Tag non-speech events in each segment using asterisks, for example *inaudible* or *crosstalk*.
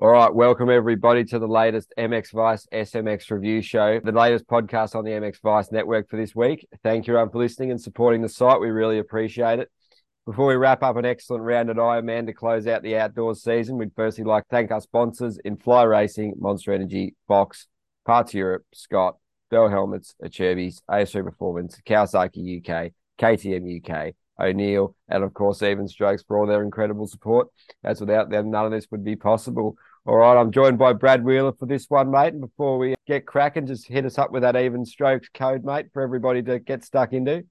All right, welcome everybody to the latest MX Vice SMX review show, the latest podcast on the MX Vice network for this week. Thank you everyone for listening and supporting the site. We really appreciate it. Before we wrap up an excellent round at Ironman to close out the outdoors season, we'd firstly like to thank our sponsors in Fly Racing, Monster Energy, Fox, Parts Europe, Scott, Bell Helmets, Acerbis, ASO Performance, Kawasaki UK, KTM UK, O'Neill, and of course Even Strokes for all their incredible support. As without them, none of this would be possible. All right, I'm joined by Brad Wheeler for this one, mate. And before we get cracking, just hit us up with that even strokes code, mate, for everybody to get stuck into.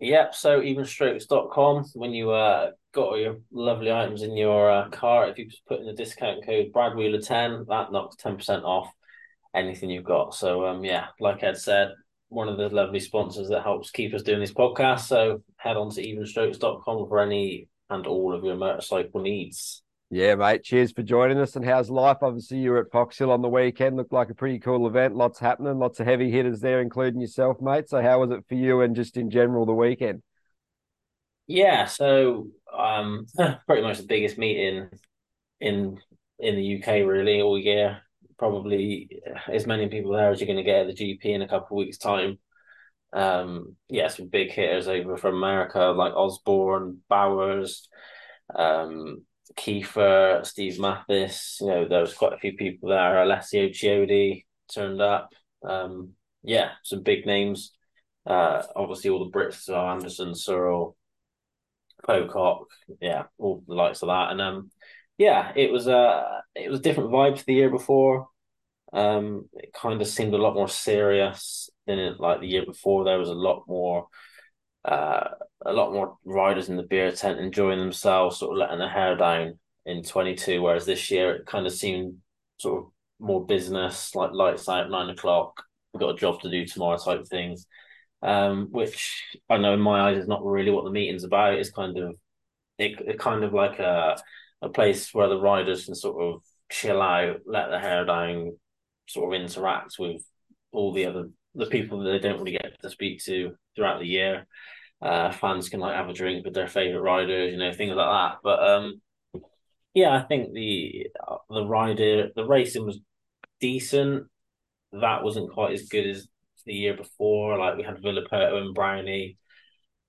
Yep, so evenstrokes.com. When you uh, got all your lovely items in your uh, car, if you just put in the discount code Brad Wheeler 10, that knocks 10% off anything you've got. So, um, yeah, like Ed said, one of the lovely sponsors that helps keep us doing this podcast. So, head on to evenstrokes.com for any and all of your motorcycle needs. Yeah, mate. Cheers for joining us. And how's life? Obviously, you were at Fox Hill on the weekend. Looked like a pretty cool event. Lots happening. Lots of heavy hitters there, including yourself, mate. So, how was it for you and just in general the weekend? Yeah, so um, *laughs* pretty much the biggest meeting in in the UK really all year. Probably as many people there as you're going to get at the GP in a couple of weeks' time. Um, yeah, some big hitters over from America like Osborne, Bowers, um, Kiefer, Steve Matthes. you know, there was quite a few people there. Alessio Chiodi turned up. Um, yeah, some big names. Uh, obviously, all the Brits, so Anderson, Searle, Pocock, yeah, all the likes of that. And um, yeah, it was a uh, it was a different vibe to the year before. Um, it kind of seemed a lot more serious than it, like the year before. There was a lot more uh, a lot more riders in the beer tent enjoying themselves, sort of letting their hair down in 22. Whereas this year it kind of seemed sort of more business, like lights out, nine o'clock, we've got a job to do tomorrow type things. Um, which I know in my eyes is not really what the meeting's about. It's kind of it, it kind of like a a place where the riders can sort of chill out, let their hair down, sort of interact with all the other the people that they don't really get to speak to throughout the year. Uh, fans can like have a drink with their favorite riders, you know, things like that. But um, yeah, I think the the rider the racing was decent. That wasn't quite as good as the year before. Like we had Villopoto and Brownie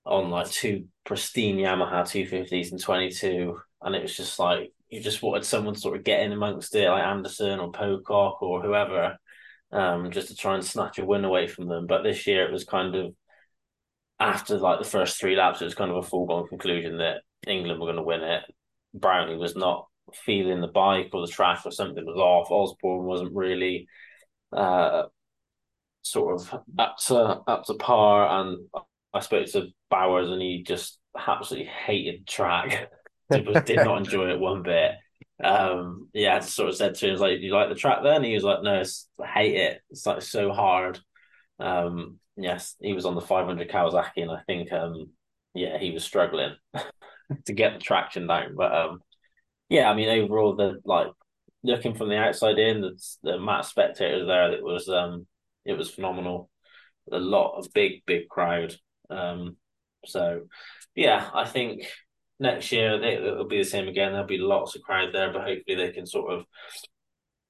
on like two pristine Yamaha two fifties and twenty two, and it was just like you just wanted someone to sort of get in amongst it, like Anderson or Pocock or whoever, um, just to try and snatch a win away from them. But this year it was kind of after like the first three laps, it was kind of a foregone conclusion that England were going to win it. Brownie was not feeling the bike or the track or something was off. Osborne wasn't really uh, sort of up to up to par, and I spoke to Bowers and he just absolutely hated track. *laughs* He did not enjoy it one bit. Um, yeah, I sort of said to him, "Like, you like the track?" Then he was like, "No, I hate it. It's like so hard." Um, yes, he was on the 500 Kawasaki, and I think, um, yeah, he was struggling *laughs* to get the traction down. But um, yeah, I mean, overall, the like looking from the outside in, the, the amount of spectators there, it was um, it was phenomenal. A lot of big, big crowd. Um, so yeah, I think next year it'll be the same again. There'll be lots of crowd there, but hopefully they can sort of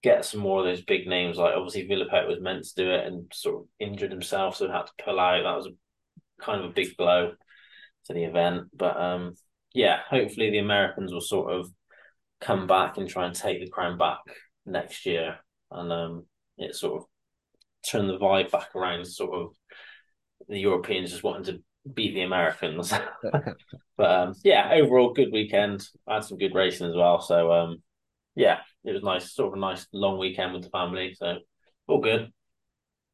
get some more of those big names. Like obviously Villopoto was meant to do it and sort of injured himself, so had to pull out. That was a, kind of a big blow to the event. But um, yeah, hopefully the Americans will sort of come back and try and take the crown back next year, and um, it sort of turn the vibe back around. Sort of the Europeans just wanting to beat the Americans. *laughs* *laughs* but um, yeah, overall good weekend. I had some good racing as well. So um, yeah, it was nice, sort of a nice long weekend with the family. So all good.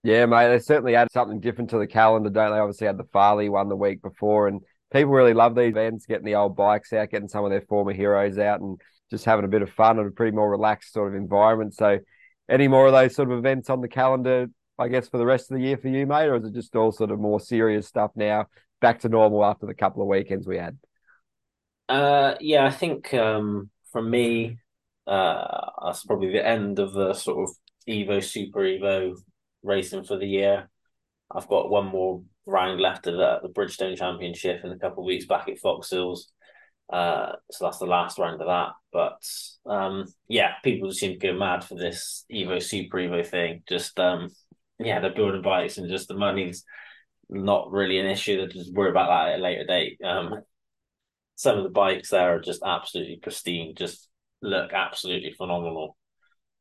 Yeah, mate. They certainly add something different to the calendar, don't they? Obviously had the Farley one the week before, and people really love these events, getting the old bikes out, getting some of their former heroes out, and just having a bit of fun and a pretty more relaxed sort of environment. So, any more of those sort of events on the calendar, I guess, for the rest of the year for you, mate, or is it just all sort of more serious stuff now, back to normal after the couple of weekends we had? Uh, yeah, I think um, for me, uh, that's probably the end of the sort of Evo Super Evo racing for the year. I've got one more round left of that, the Bridgestone Championship in a couple of weeks back at Fox Hills. Uh, so that's the last round of that. But um, yeah, people seem to go mad for this Evo Super Evo thing. Just um, yeah, they're building bikes and just the money's not really an issue. They're just worry about that at a later date. Um, some of the bikes there are just absolutely pristine, just look absolutely phenomenal.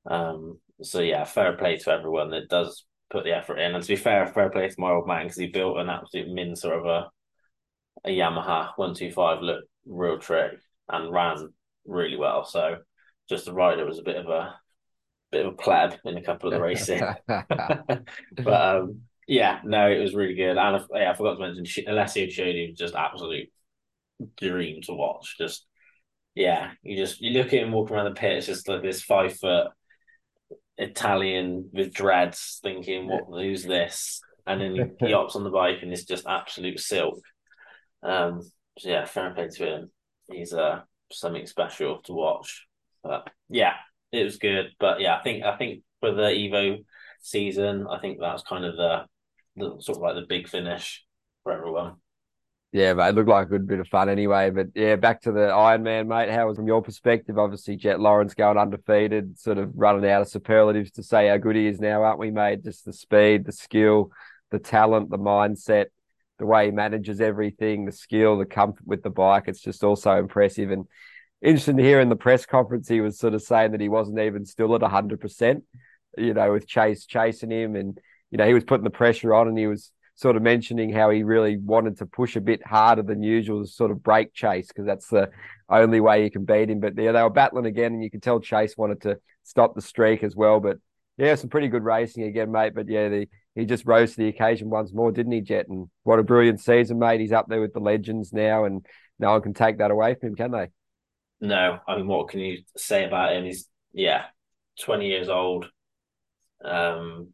Um, so yeah, fair play to everyone that does put the effort in. And to be fair, fair play to my old man because he built an absolute min sort of a a Yamaha one two five look real trick and ran really well. So just the rider was a bit of a bit of a pleb in a couple of the races. *laughs* *laughs* but um, yeah, no, it was really good. And I, yeah, I forgot to mention Alessio Chiodi just absolute dream to watch. Just yeah, you just you look at him walking around the pit, it's just like this five foot Italian with dreads, thinking, "What? Who's this?" And then he, *laughs* he hops on the bike, and it's just absolute silk. Um, so yeah, fair play to him. He's uh something special to watch. But yeah, it was good. But yeah, I think I think for the Evo season, I think that's kind of the, the sort of like the big finish for everyone. Yeah, mate, it looked like a good bit of fun anyway. But yeah, back to the Ironman, mate. How was from your perspective? Obviously, Jett Lawrence going undefeated, sort of running out of superlatives to say how good he is now, aren't we, mate? Just the speed, the skill, the talent, the mindset, the way he manages everything, the skill, the comfort with the bike. It's just also impressive. And interesting to hear in the press conference, he was sort of saying that he wasn't even still at 100%, you know, with Chase chasing him. And, you know, he was putting the pressure on and he was sort of mentioning how he really wanted to push a bit harder than usual to sort of break Chase because that's the only way you can beat him. But yeah, they were battling again, and you could tell Chase wanted to stop the streak as well. But yeah, some pretty good racing again, mate. But yeah, the, he just rose to the occasion once more, didn't he, Jett And what a brilliant season, mate. He's up there with the legends now, and no one can take that away from him, can they? No, I mean, what can you say about him? He's yeah, twenty years old. Um,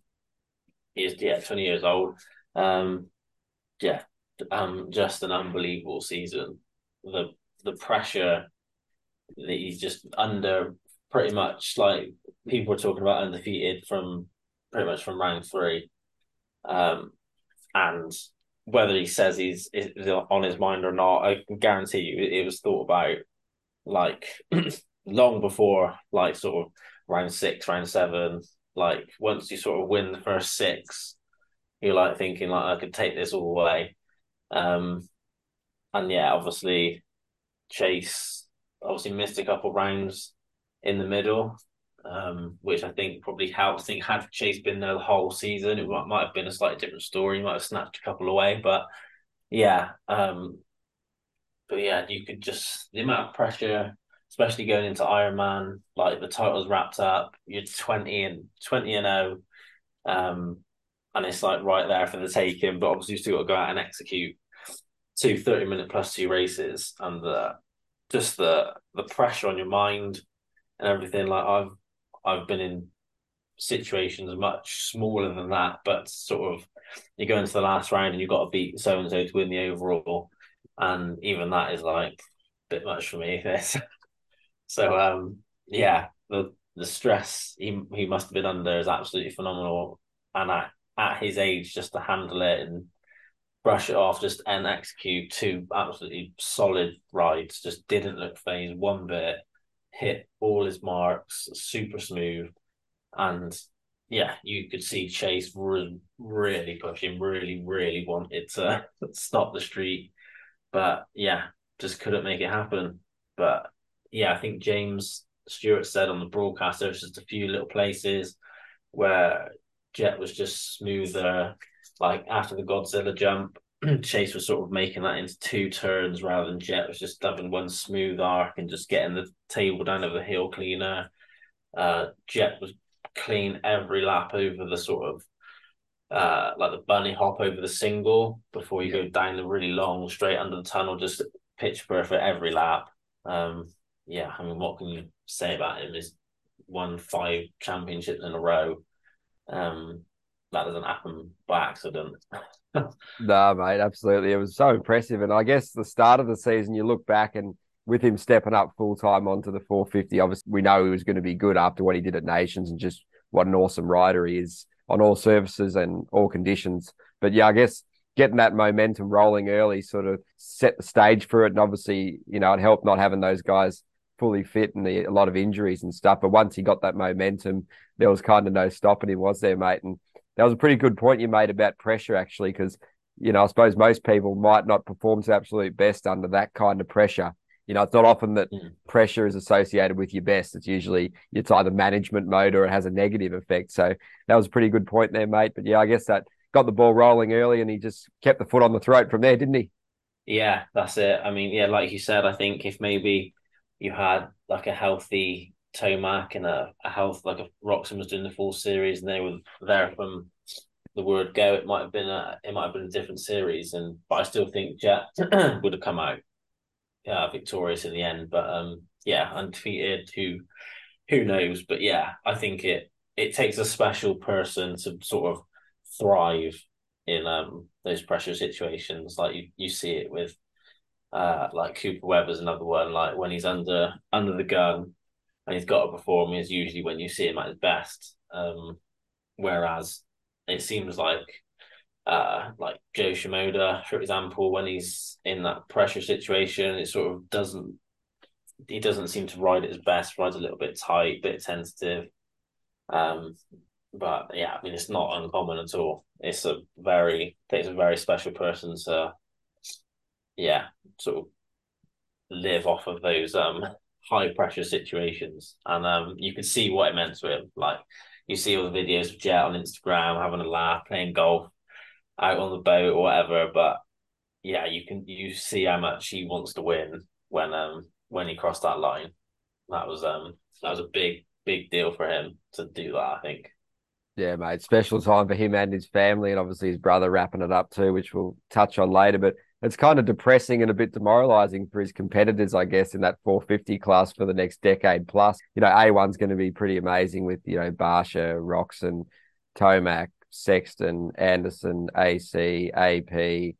he's yeah, twenty years old. Um, yeah, um, just an unbelievable season. The the pressure that he's just under, pretty much like people were talking about undefeated from pretty much from round three, um, and whether he says he's is on his mind or not, I can guarantee you it was thought about like *clears throat* long before like sort of round six, round seven. Like once you sort of win the first six, you're like thinking like I could take this all away. Um, and yeah, obviously Chase obviously missed a couple rounds in the middle, um, which I think probably helped. I think had Chase been there the whole season, it might, might have been a slightly different story. He might have snatched a couple away, but yeah, um, but yeah, you could just the amount of pressure, especially going into Ironman, like the title's wrapped up, you're twenty and twenty and zero. Oh, um, and it's like right there for the taking. But obviously, you still got to go out and execute two 30 minute plus two races, and the just the the pressure on your mind and everything. Like I've I've been in situations much smaller than that, but sort of you go into the last round and you've got to beat so and so to win the overall, and even that is like a bit much for me. *laughs* This, so um, yeah, the the stress he he must have been under is absolutely phenomenal, and I at his age just to handle it and brush it off, just and execute two absolutely solid rides. Just didn't look phased one bit. Hit all his marks, super smooth, and yeah, you could see Chase re- really pushing, really, really wanted to *laughs* stop the streak, but yeah, just couldn't make it happen. But yeah, I think James Stewart said on the broadcast there was just a few little places where Jett was just smoother. Like after the Godzilla jump, *clears throat* Chase was sort of making that into two turns rather than Jett was just having one smooth arc and just getting the table down over the hill cleaner. Uh, Jett was clean every lap over the sort of uh, like the bunny hop over the single before you yeah. go down the really long straight under the tunnel, just pitch perfect every lap. Um, yeah, I mean, what can you say about him? He's won five championships in a row. Um, that doesn't happen by accident. *laughs* no, mate, absolutely. It was so impressive. And I guess the start of the season, you look back and with him stepping up full time onto the 450, obviously we know he was going to be good after what he did at Nations and just what an awesome rider he is on all surfaces and all conditions. But yeah, I guess getting that momentum rolling early sort of set the stage for it. And obviously, you know, it helped not having those guys fully fit and the, a lot of injuries and stuff. But once he got that momentum, there was kind of no stopping him, was there, mate? And that was a pretty good point you made about pressure, actually, because, you know, I suppose most people might not perform to absolute best under that kind of pressure. You know, it's not often that mm. pressure is associated with your best. It's usually it's either management mode or it has a negative effect. So that was a pretty good point there, mate. But yeah, I guess that got the ball rolling early and he just kept the foot on the throat from there, didn't he? Yeah, that's it. I mean, yeah, like you said, I think if maybe you had like a healthy Tomac and a, a health like a Roczen was doing the full series and they were there from the word go, it might have been a it might have been a different series. And but I still think Jett *clears throat* would have come out uh, victorious in the end. But um, yeah, undefeated. Who who knows? But yeah, I think it it takes a special person to sort of thrive in um those pressure situations. Like you you see it with uh like Cooper Webber's another one. Like when he's under under the gun and he's got to perform is usually when you see him at his best. Um, whereas it seems like uh, like Jo Shimoda, for example, when he's in that pressure situation, it sort of doesn't he doesn't seem to ride at his best, rides a little bit tight, bit tentative. Um, but yeah, I mean it's not uncommon at all. It's a very takes a very special person to yeah, sort of live off of those um high pressure situations. And um you could see what it meant to him. Like you see all the videos of Jett on Instagram having a laugh, playing golf out on the boat or whatever. But yeah, you can you see how much he wants to win when um when he crossed that line. That was um that was a big big deal for him to do that. I think. Yeah, mate. Special time for him and his family, and obviously his brother wrapping it up too, which we'll touch on later. But it's kind of depressing and a bit demoralizing for his competitors, I guess, in that 450 class for the next decade plus. You know, A1's going to be pretty amazing with, you know, Barcia, Roczen, Tomac, Sexton, Anderson, AC, AP,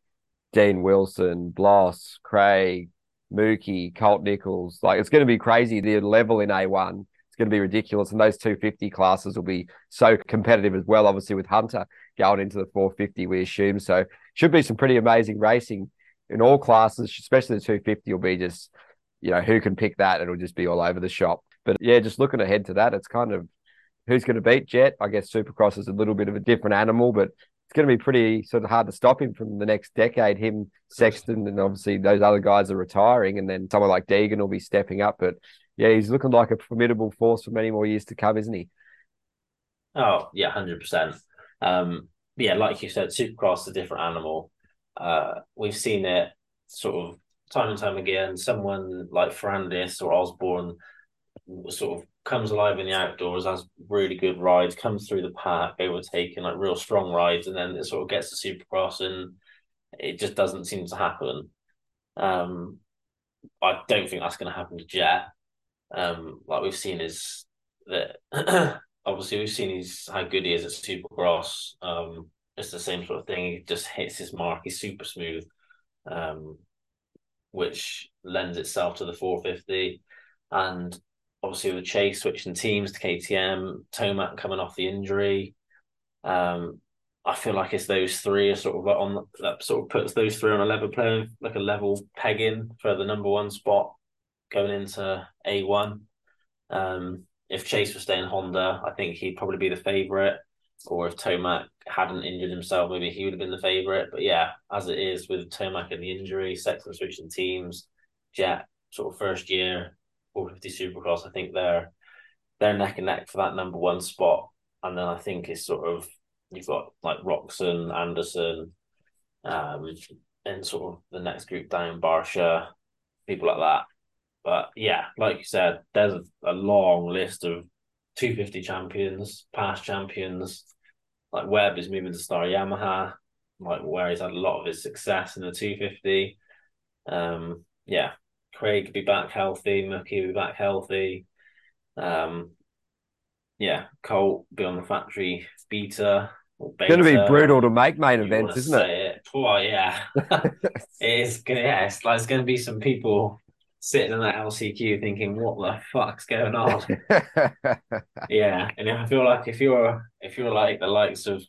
Dean Wilson, Bloss, Craig, Mookie, Colt Nichols. Like it's going to be crazy. The level in A1 it's going to be ridiculous. And those 250 classes will be so competitive as well, obviously, with Hunter going into the 450, we assume. So, should be some pretty amazing racing in all classes, especially the 250 will be just, you know, who can pick that? It'll just be all over the shop. But yeah, just looking ahead to that, it's kind of who's going to beat Jett. I guess Supercross is a little bit of a different animal, but it's going to be pretty sort of hard to stop him from the next decade. Him, Sexton, and obviously those other guys are retiring, and then someone like Deegan will be stepping up. But yeah, he's looking like a formidable force for many more years to come, isn't he? Oh yeah, hundred percent. Um, yeah, like you said, Supercross is a different animal. Uh, we've seen it sort of time and time again. Someone like Ferrandis or Osborne sort of comes alive in the outdoors, has really good rides, comes through the pack, overtaking like real strong rides, and then it sort of gets to Supercross and it just doesn't seem to happen. Um, I don't think that's going to happen to Jett. Um, like we've seen is that *clears throat* obviously we've seen his how good he is at Supercross. Um, it's the same sort of thing. He just hits his mark. He's super smooth, um, which lends itself to the 450. And obviously with Chase switching teams to KTM, Tomac coming off the injury. Um, I feel like it's those three are sort of on that sort of puts those three on a level play, like a level pegging for the number one spot going into A one. Um, if Chase was staying Honda, I think he'd probably be the favourite. Or if Tomac hadn't injured himself, maybe he would have been the favourite. But yeah, as it is with Tomac and the injury, Sexton switching teams, Jett sort of first year, 450 Supercross, I think they're they're neck and neck for that number one spot. And then I think it's sort of you've got like Roczen, Anderson, um, and sort of the next group down, Barcia, people like that. But yeah, like you said, there's a, a long list of 250 champions, past champions. Like Webb is moving to Star Yamaha, like where he's had a lot of his success in the 250. Um, yeah, Craig be back healthy, Mookie be back healthy. Um, yeah, Colt be on the factory beta. It's going to be brutal to make main events, isn't it? it? Oh yeah, *laughs* it's gonna. Yeah, it's like it's going to be some people sitting in that LCQ thinking, "What the fuck's going on?" *laughs* yeah, and I feel like if you're if you're like the likes of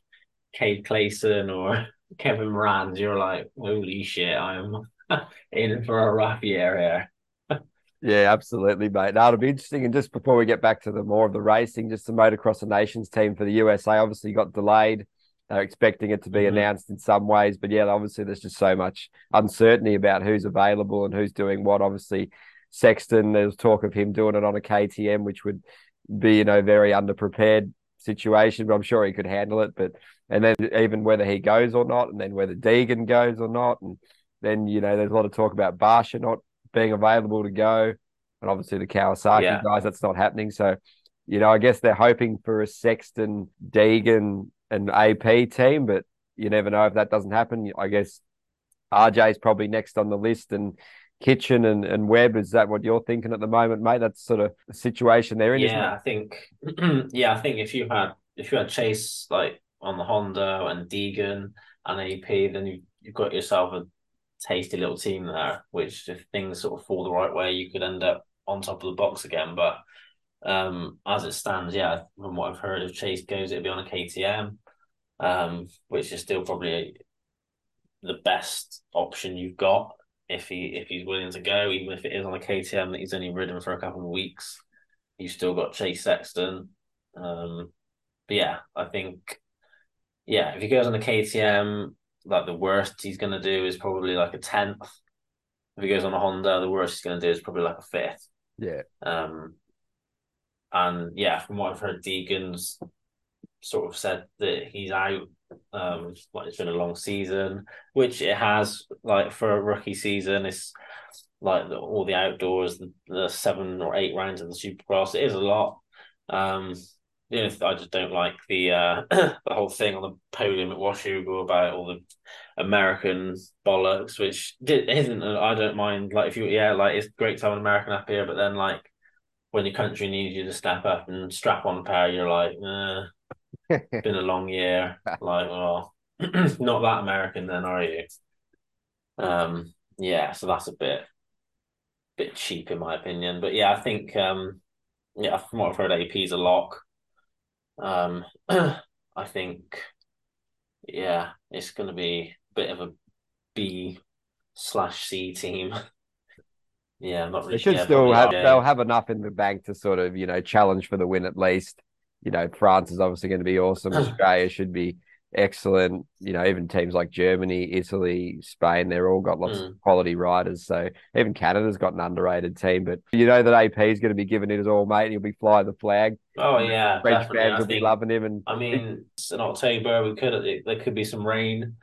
Cade Clason or *laughs* Kevin Moran's, you're like, holy shit, I'm *laughs* in for a rough year here. yeah, absolutely, mate. Now it'll be interesting. And just before we get back to the more of the racing, just the motocross the nations team for the USA obviously got delayed. They're expecting it to be mm-hmm. announced in some ways, but yeah, obviously there's just so much uncertainty about who's available and who's doing what. Obviously, Sexton, there's talk of him doing it on a KTM, which would be, you know, very underprepared situation, but I'm sure he could handle it. But and then even whether he goes or not, and then whether Deegan goes or not, and then you know there's a lot of talk about Barcia not being available to go, and obviously the Kawasaki yeah. guys that's not happening. So you know I guess they're hoping for a Sexton, Deegan, and AP team, but you never know if that doesn't happen. I guess RJ's probably next on the list, and Kitchen and, and Webb. Is that what you're thinking at the moment, mate? That's sort of the situation they're in. Yeah, I think. *clears throat* yeah, I think if you had if you had Chase like on the Honda and Deegan and AP, then you you've got yourself a tasty little team there. Which if things sort of fall the right way, you could end up on top of the box again. But um, as it stands, yeah, from what I've heard, if Chase goes, it'll be on a KTM, um, which is still probably the best option you've got if he if he's willing to go, even if it is on a KTM that he's only ridden for a couple of weeks. You've still got Chase Sexton. Um, but yeah, I think yeah, if he goes on a KTM, like the worst he's gonna do is probably like a tenth. If he goes on a Honda, the worst he's gonna do is probably like a fifth. Yeah. Um and yeah, from what I've heard, Deegan's sort of said that he's out um, like it's been a long season, which it has. Like for a rookie season, it's like the, all the outdoors, the, the, seven or eight rounds of the Supercross. It is a lot. Um, you know, I just don't like the uh, *clears throat* the whole thing on the podium at Washougal about all the American bollocks, which isn't. I don't mind. Like if you, yeah, like it's great to have an American up here, but then like when your country needs you to step up and strap on a pair, you're like, eh it's *laughs* been a long year. Like, well, *clears throat* not that American then, are you? Um, yeah, so that's a bit bit cheap in my opinion. But yeah, I think um yeah, from what I've heard AP's a lock. Um *clears throat* I think yeah, it's gonna be a bit of a B slash C team. *laughs* yeah, I'm not really. They should still have. They'll have enough in the bank to sort of you know challenge for the win at least you know, France is obviously going to be awesome. *clears throat* Australia should be excellent. You know, even teams like Germany, Italy, Spain, they're all got lots mm. of quality riders. So even Canada's got an underrated team. But you know that AP is going to be giving it his all, mate. He'll be flying the flag. Oh yeah, French definitely. fans I will think, be loving him. And I mean, it's in October. We could there could be some rain.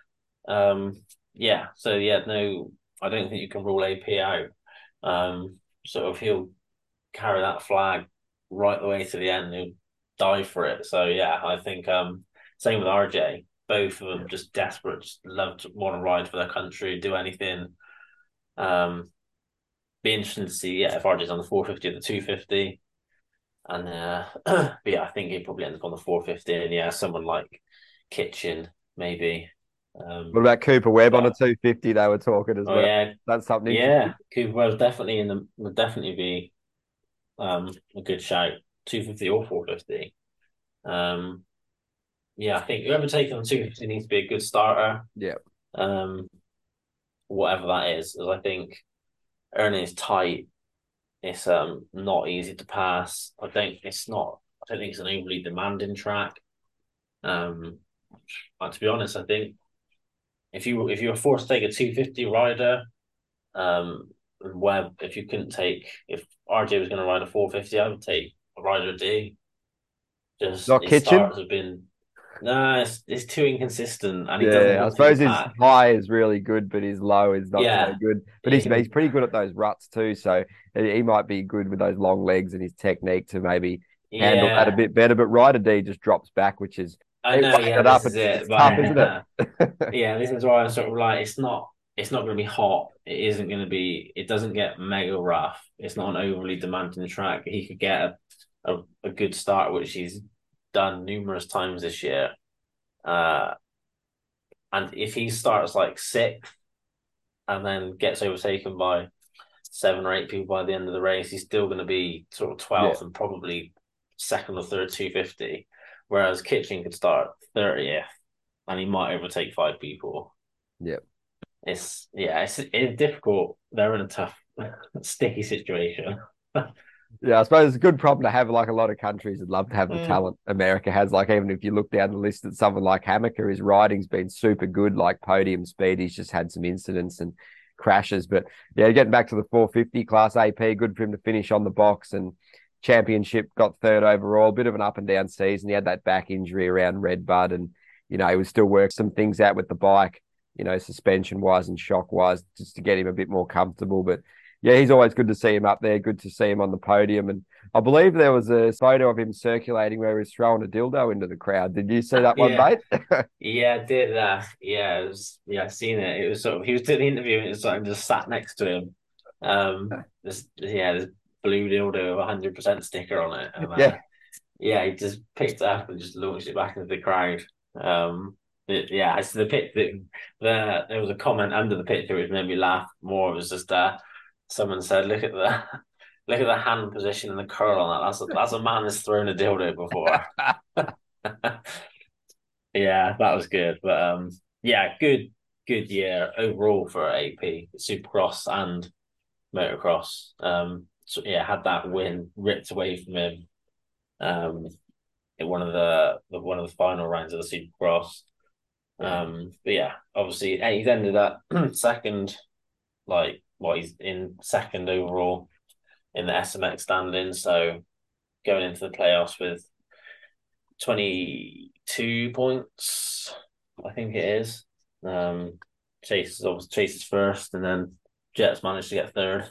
Um, yeah. So yeah, no, I don't think you can rule AP out. Um, so if he'll carry that flag right the way to the end, he'll die for it. So yeah, I think um same with RJ. Both of them just desperate, just love to want to ride for their country, do anything. Um, be interesting to see yeah if RJ's on the four fifty or the two fifty, and uh, *clears throat* but yeah, I think he probably ends up on the four fifty, and yeah, someone like Kitchen maybe. Um, what about Cooper Webb on a two fifty? They were talking as oh, well. Yeah, that's something. Yeah, Cooper Webb's definitely in the would definitely be um a good shout. 250 or 450. Um, yeah, I think whoever takes on 250 needs to be a good starter. Yeah. Um, whatever that is, as I think Ernée is tight. It's um not easy to pass. I think it's not. I don't think it's an overly demanding track. Um, but to be honest, I think if you if you were forced to take a 250 rider, um, Webb, if you couldn't take if RJ was going to ride a 450, I would take a Ryder D. Just not his kitchen. Starts have been no, it's, it's too inconsistent. And yeah, I suppose his high is really good, but his low is not yeah. so good. But he's, he's pretty good at those ruts too, so he might be good with those long legs and his technique to maybe yeah. handle that a bit better. But Ryder D just drops back, which is I know, yeah, it up. It's, it, tough, isn't it? *laughs* yeah, this is why I'm sort of like it's not it's not going to be hot. It isn't going to be. It doesn't get mega rough. It's not an overly demanding track. He could get a a, a good start, which he's done numerous times this year. Uh, and if he starts like sixth and then gets overtaken by seven or eight people by the end of the race, he's still going to be sort of 12th yeah. and probably second or third 250. Whereas Kitchen could start 30th and he might overtake five people. Yep. It's yeah, it's it's difficult. They're in a tough, *laughs* sticky situation. *laughs* Yeah, I suppose it's a good problem to have. Like a lot of countries would love to have the Mm. talent America has. Like even if you look down the list at someone like Hammaker, his riding's been super good. Like podium speed, he's just had some incidents and crashes. But yeah, getting back to the 450 class AP, good for him to finish on the box and championship. Got third overall. Bit of an up and down season. He had that back injury around Red Bud, and you know he was still working some things out with the bike. You know, suspension wise and shock wise, just to get him a bit more comfortable. But yeah, he's always good to see him up there. Good to see him on the podium. And I believe there was a photo of him circulating where he was throwing a dildo into the crowd. Did you see that one, Yeah. mate? *laughs* Yeah, I did that. Yeah, it was, yeah, I seen it. It was sort of he was doing the interview and it's like I'm just sat next to him. Um, this yeah, this blue dildo with a hundred percent sticker on it. And, uh, Yeah. yeah, he just picked it up and just launched it back into the crowd. Um, it- yeah, it's the pic. The, the there was a comment under the picture which made me laugh more. It was just uh, someone said, "Look at the." *laughs* Look at the hand position and the curl on that. That's a, that's a man that's thrown a dildo before. *laughs* *laughs* yeah, that was good. But um, yeah, good good year overall for AP Supercross and motocross. Um, so yeah, had that win ripped away from him. Um, in one of the, the one of the final rounds of the Supercross. Um, but yeah, obviously, and he's ended up *clears throat* second, like what he's in second overall in the SMX standings. So going into the playoffs with 22 points, I think it is. Um, Chase is obviously Chase is first, and then Jett's managed to get third.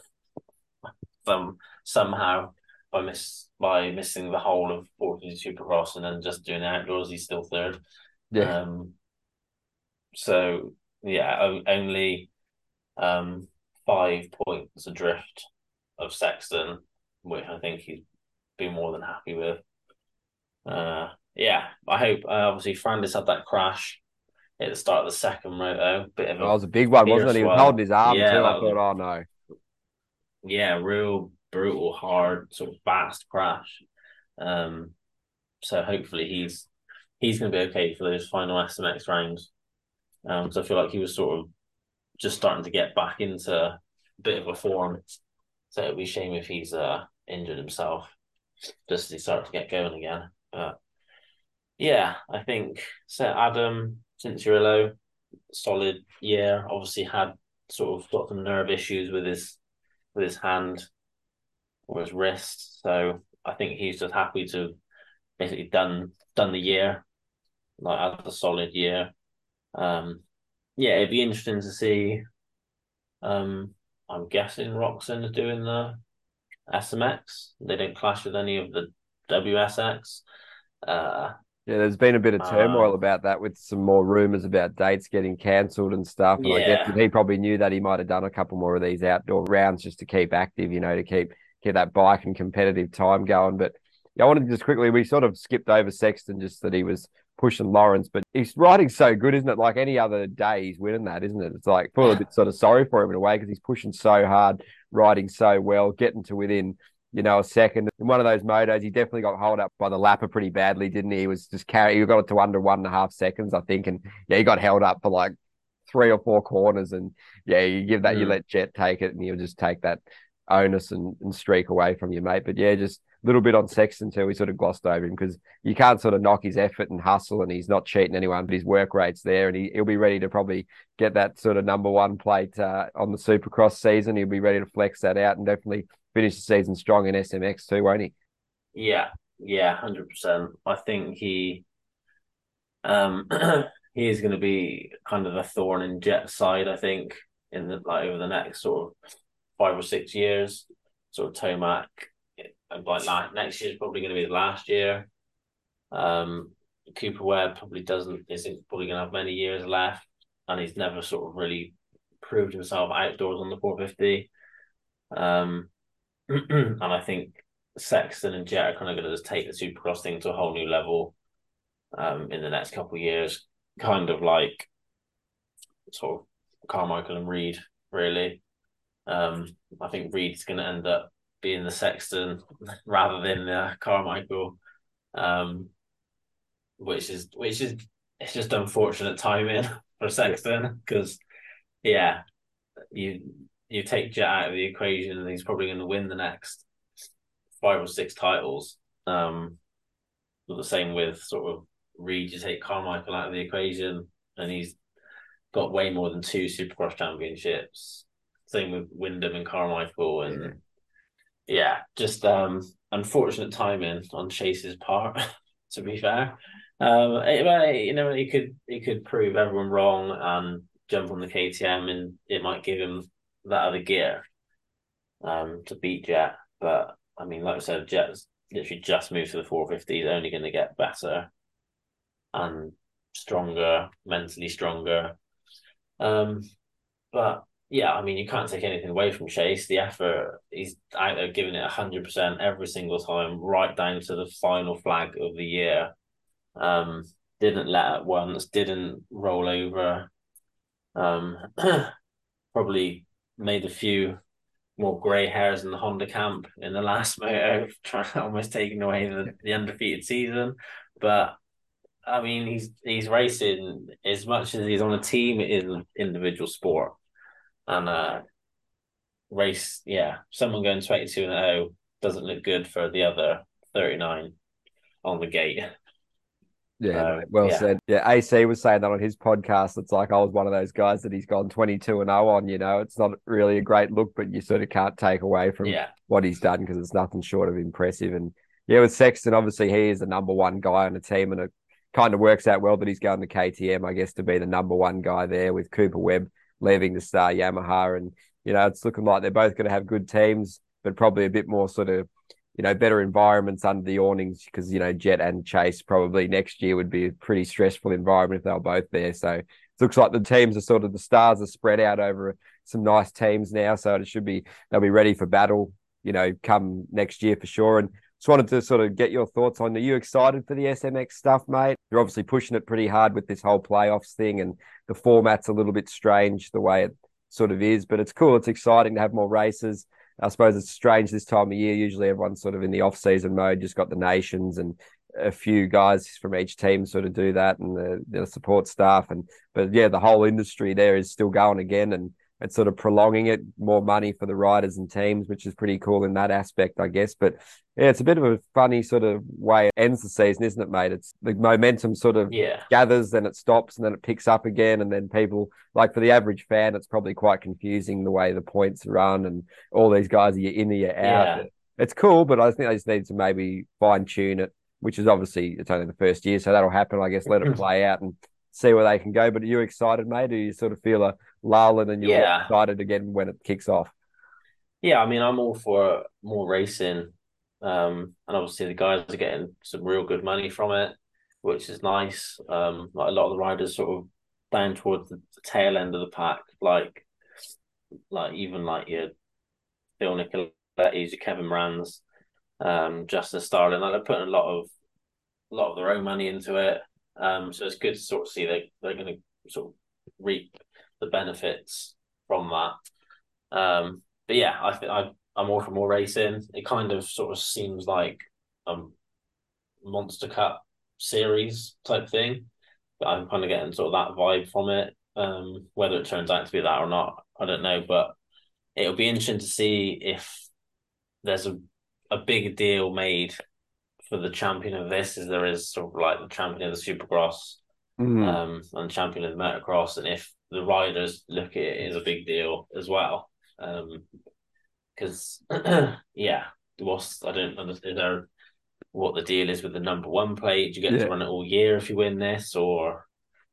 Some somehow by miss by missing the whole of 40 Supercross and then just doing the outdoors, he's still third. yeah. Um, so yeah, only um five points adrift of Sexton, which I think he's been more than happy with. Uh, yeah, I hope. Uh, obviously, Ferrandis had that crash at the start of the second moto. Bit of a That was a big one, wasn't it? He was holding his arm Yeah, too. I that was- thought, oh no. yeah, real brutal, hard, sort of fast crash. Um, so hopefully he's he's going to be okay for those final SMX rounds. Um, so I feel like he was sort of just starting to get back into a bit of a form. So it'd be a shame if he's uh injured himself just as he starts to get going again. But yeah, I think so. Adam Cianciarulo, solid year. Obviously had sort of got some nerve issues with his with his hand or his wrist. So I think he's just happy to basically done done the year, like had a solid year. Um, yeah, it'd be interesting to see. Um, I'm guessing Roczen is doing the SMX. They don't clash with any of the WSX. Uh, Yeah, there's been a bit of turmoil Uh, about that with some more rumors about dates getting cancelled and stuff. And I guess he probably knew that he might have done a couple more of these outdoor rounds just to keep active, you know, to keep keep that bike and competitive time going. But yeah, I wanted to just quickly, we sort of skipped over Sexton just that he was pushing Lawrence, but he's riding so good, isn't it? Like any other day, he's winning that, isn't it? It's like feel a bit sort of sorry for him in a way because he's pushing so hard, riding so well, getting to within you know, a second. In one of those motos, he definitely got held up by the lapper pretty badly, didn't he? He was just carry he got it to under one and a half seconds, I think. And yeah, he got held up for like three or four corners. And yeah, you give that, you let Jett take it, and he'll just take that onus and, and streak away from you, mate. But yeah, just little bit on Sexton too. We sort of glossed over him because you can't sort of knock his effort and hustle, and he's not cheating anyone, but his work rate's there, and he, he'll be ready to probably get that sort of number one plate uh, on the Supercross season. He'll be ready to flex that out and definitely finish the season strong in SMX too, won't he? Yeah, yeah, hundred percent. I think he, um, *clears throat* he is going to be kind of a thorn in Jett's side. I think in the like over the next sort of five or six years, sort of Tomac, and like last, next year is probably going to be the last year. Um, Cooper Webb probably doesn't isn't probably going to have many years left, and he's never sort of really proved himself outdoors on the four fifty. Um, *clears throat* and I think Sexton and Jett are kind of going to just take the Supercross thing to a whole new level um, in the next couple of years, kind of like sort of Carmichael and Reed, really. Um, I think Reed's going to end up being the Sexton rather than the Carmichael, um, which is which is it's just unfortunate timing *laughs* for Sexton because yeah, you you take Jett out of the equation and he's probably going to win the next five or six titles. Um, but the same with sort of Reed, you take Carmichael out of the equation and he's got way more than two Supercross championships. Same with Windham and Carmichael, and yeah, yeah just um, unfortunate timing on Chase's part. *laughs* to be fair, um, it, you know, he could he could prove everyone wrong and jump on the KTM, and it might give him that other gear um, to beat Jett. But I mean, like I said, Jett's literally just moved to the 450. He's only going to get better and stronger, mentally stronger. Um, but yeah, I mean, you can't take anything away from Chase. The effort, he's out there giving it 100% every single time, right down to the final flag of the year. Um, didn't let up once, didn't roll over. Um, *clears throat* probably made a few more grey hairs in the Honda camp in the last *laughs* moto, trying almost taking away the, the undefeated season. But I mean, he's he's racing as much as he's on a team. in individual sport, and uh, race. Yeah, someone going twenty two and zero oh doesn't look good for the other thirty nine on the gate. Yeah, um, well yeah. said. Yeah, AC was saying that on his podcast. It's like I was one of those guys that he's gone 22 and 0 on. You know, it's not really a great look, but you sort of can't take away from yeah. what he's done because it's nothing short of impressive. And yeah, with Sexton, obviously he is the number one guy on the team, and it kind of works out well that he's going to KTM, I guess, to be the number one guy there with Cooper Webb leaving the star Yamaha. And, you know, it's looking like they're both going to have good teams, but probably a bit more sort of you know, better environments under the awnings because, you know, Jett and Chase probably next year would be a pretty stressful environment if they were both there. So it looks like the teams are sort of the stars are spread out over some nice teams now. So it should be, they'll be ready for battle, you know, come next year for sure. And just wanted to sort of get your thoughts on are you excited for the SMX stuff, mate? You're obviously pushing it pretty hard with this whole playoffs thing and the format's a little bit strange the way it sort of is, but it's cool. It's exciting to have more races. I suppose it's strange this time of year. Usually everyone's sort of in the off season mode, just got the nations and a few guys from each team sort of do that and the, the support staff and but yeah, the whole industry there is still going again and it's sort of prolonging it, more money for the riders and teams, which is pretty cool in that aspect, I guess. But yeah, it's a bit of a funny sort of way it ends the season, isn't it, mate? It's the momentum sort of yeah. gathers, then it stops, and then it picks up again, and then people like for the average fan, it's probably quite confusing the way the points run and all these guys are you in, you're out. Yeah. It's cool, but I think they just need to maybe fine tune it, which is obviously it's only the first year, so that'll happen. I guess let it *laughs* play out and see where they can go. But are you excited, mate? Do you sort of feel a lull and then you're yeah. excited again when it kicks off? Yeah, I mean, I'm all for more racing. Um, and obviously the guys are getting some real good money from it, which is nice. Um, like a lot of the riders sort of down towards the, tail end of the pack, like like even like your Phil Nicoletti's, your Kevin Moran's, um, Justin Starling, like they're putting a lot of a lot of their own money into it. Um, so it's good to sort of see they they're going to sort of reap the benefits from that. Um, but yeah, I think I I'm all for more racing. It kind of sort of seems like a monster cup series type thing. But I'm kind of getting sort of that vibe from it. Um, whether it turns out to be that or not, I don't know. But it'll be interesting to see if there's a a big deal made for the champion of this as there is sort of like the champion of the supercross mm. um, and champion of the motocross, and if the riders look at it as a big deal as well. Because um, *clears throat* yeah, what's I don't understand what the deal is with the number one plate. Do you get yeah. to run it all year if you win this, or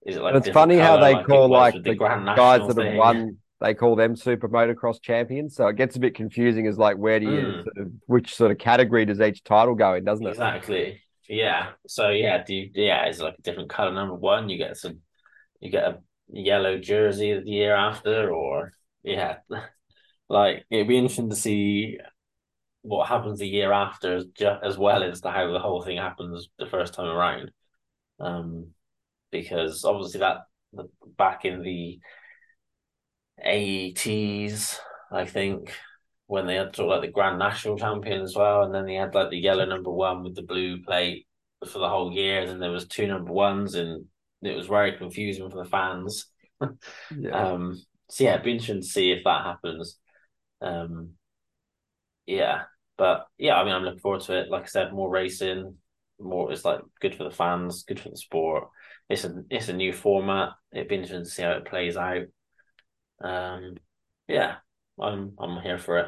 is it like? It's funny how they like call like the, the guys that have won they call them super motocross champions. So it gets a bit confusing as like where do you mm. sort of, which sort of category does each title go in, doesn't it? Exactly. Yeah. So yeah, do you, yeah, it's like a different color number one. You get some you get a yellow jersey the year after or yeah. *laughs* like it'd be interesting to see what happens the year after as well as to how the whole thing happens the first time around. Um because obviously that back in the AETs, I think, when they had sort of like the Grand National Champion as well, and then they had like the yellow number one with the blue plate for the whole year, and then there was two number ones in it was very confusing for the fans. *laughs* Yeah. Um, so yeah, it'd be interesting to see if that happens. Um, yeah, but yeah, I mean, I'm looking forward to it. Like I said, more racing, more. It's like good for the fans, good for the sport. It's a it's a new format. It'd be interesting to see how it plays out. Um, yeah, I'm I'm here for it.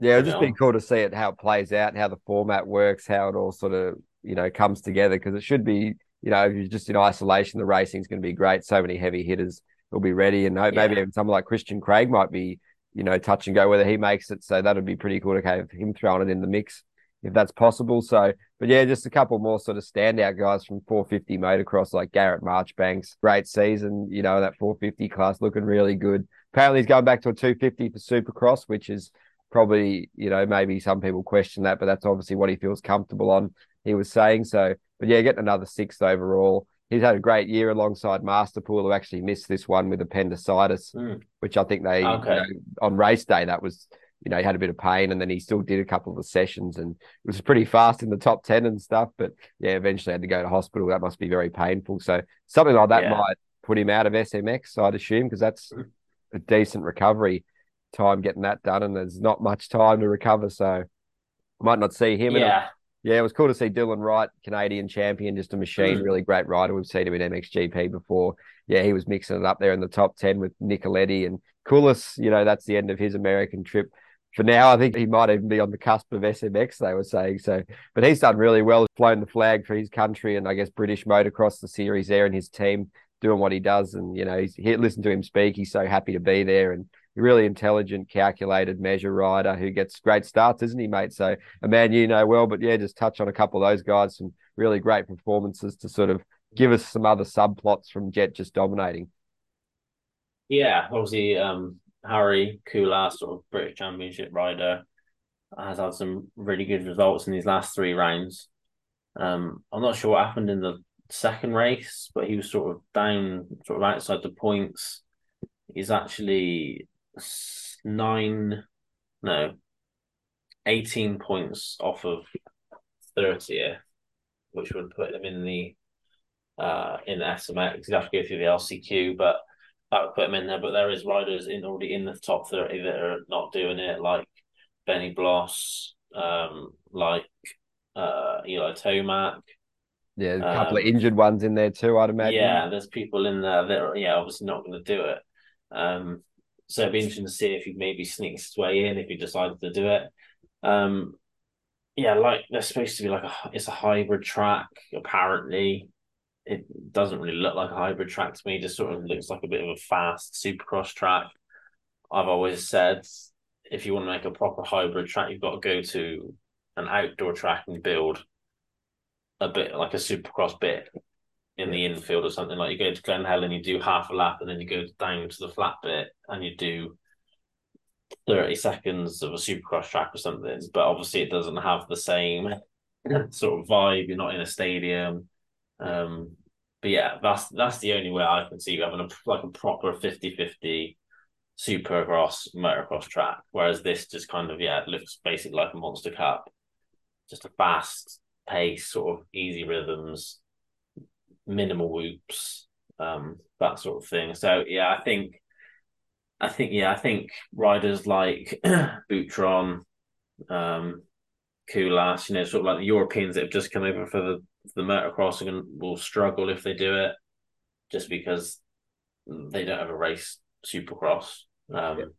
Yeah, it'd you just be cool to see it how it plays out, how the format works, how it all sort of you know comes together. Because it should be, you know, if you're just in isolation, the racing's going to be great. So many heavy hitters will be ready, and uh, hope maybe Yeah. even someone like Christian Craig might be, you know, touch and go whether he makes it. So that'd be pretty cool to have him throwing it in the mix if that's possible. So, but yeah, just a couple more sort of standout guys from 450 motocross like Garrett Marchbanks. Great season, you know, that 450 class, looking really good. Apparently, he's going back to a 250 for Supercross, which is probably, you know, maybe some people question that, but that's obviously what he feels comfortable on. He was saying so, but yeah, getting another sixth overall. He's had a great year alongside Masterpool, who actually missed this one with appendicitis, Mm. which I think they, you Okay. know, on race day, that was, you know, he had a bit of pain and then he still did a couple of the sessions and it was pretty fast in the top 10 and stuff. But yeah, eventually had to go to hospital. That must be very painful. So something like that Yeah. might put him out of SMX, I'd assume, because that's Mm. a decent recovery time getting that done. And there's not much time to recover. So might not see him. Yeah, yeah, it was cool to see Dylan Wright, Canadian champion, just a machine, Mm. really great rider. We've seen him in MXGP before. Yeah, he was mixing it up there in the top 10 with Nicoletti and Kullas. You know, that's the end of his American trip. For now, I think he might even be on the cusp of SMX, they were saying. So, but he's done really well, flown the flag for his country and I guess British motocross, the series there and his team doing what he does. And, you know, he's he, listen to him speak. He's so happy to be there and really intelligent, calculated measure rider who gets great starts, isn't he, mate? So, a man you know well, but yeah, just touch on a couple of those guys, some really great performances to sort of give us some other subplots from Jett just dominating. yeah. Obviously, um, Harry Kula, sort of British Championship rider, has had some really good results in these last three rounds. Um, I'm not sure what happened in the second race, but he was sort of down, sort of outside the points. He's actually nine, no, 18 points off of 30th, which would put them in the uh in the SMX. He'd have to go through the LCQ, but that would put him in there. But there is riders in already in the top 30 that are not doing it, like Benny Bloss, um, like uh Eli Tomac. Yeah, a couple of Um, injured ones in there too, I'd imagine. Yeah, there's people in there that are yeah, obviously not going to do it. Um, so it'd be interesting to see if he maybe sneaks his way in if he decides to do it. Um, yeah, like there's supposed to be like a it's a hybrid track. Apparently, it doesn't really look like a hybrid track to me. It just sort of looks like a bit of a fast supercross track. I've always said if you want to make a proper hybrid track, you've got to go to an outdoor track and build a bit like a supercross bit in the infield or something. Like you go to Glen Helen, and you do half a lap, and then you go down to the flat bit and you do 30 seconds of a supercross track or something. But obviously, it doesn't have the same sort of vibe. You're not in a stadium. Um, but yeah, that's that's the only way I can see you having a like a proper 50-50 supercross motocross track. Whereas this just kind of yeah, it looks basically like a monster cup. Just a fast pace, sort of easy rhythms, minimal whoops, um, that sort of thing. So yeah, I think I think yeah, I think riders like *clears throat* Boutron, um, Kullas, you know, sort of like the Europeans that have just come over for the the motocross gonna, will struggle if they do it, just because they don't have a race supercross. Um,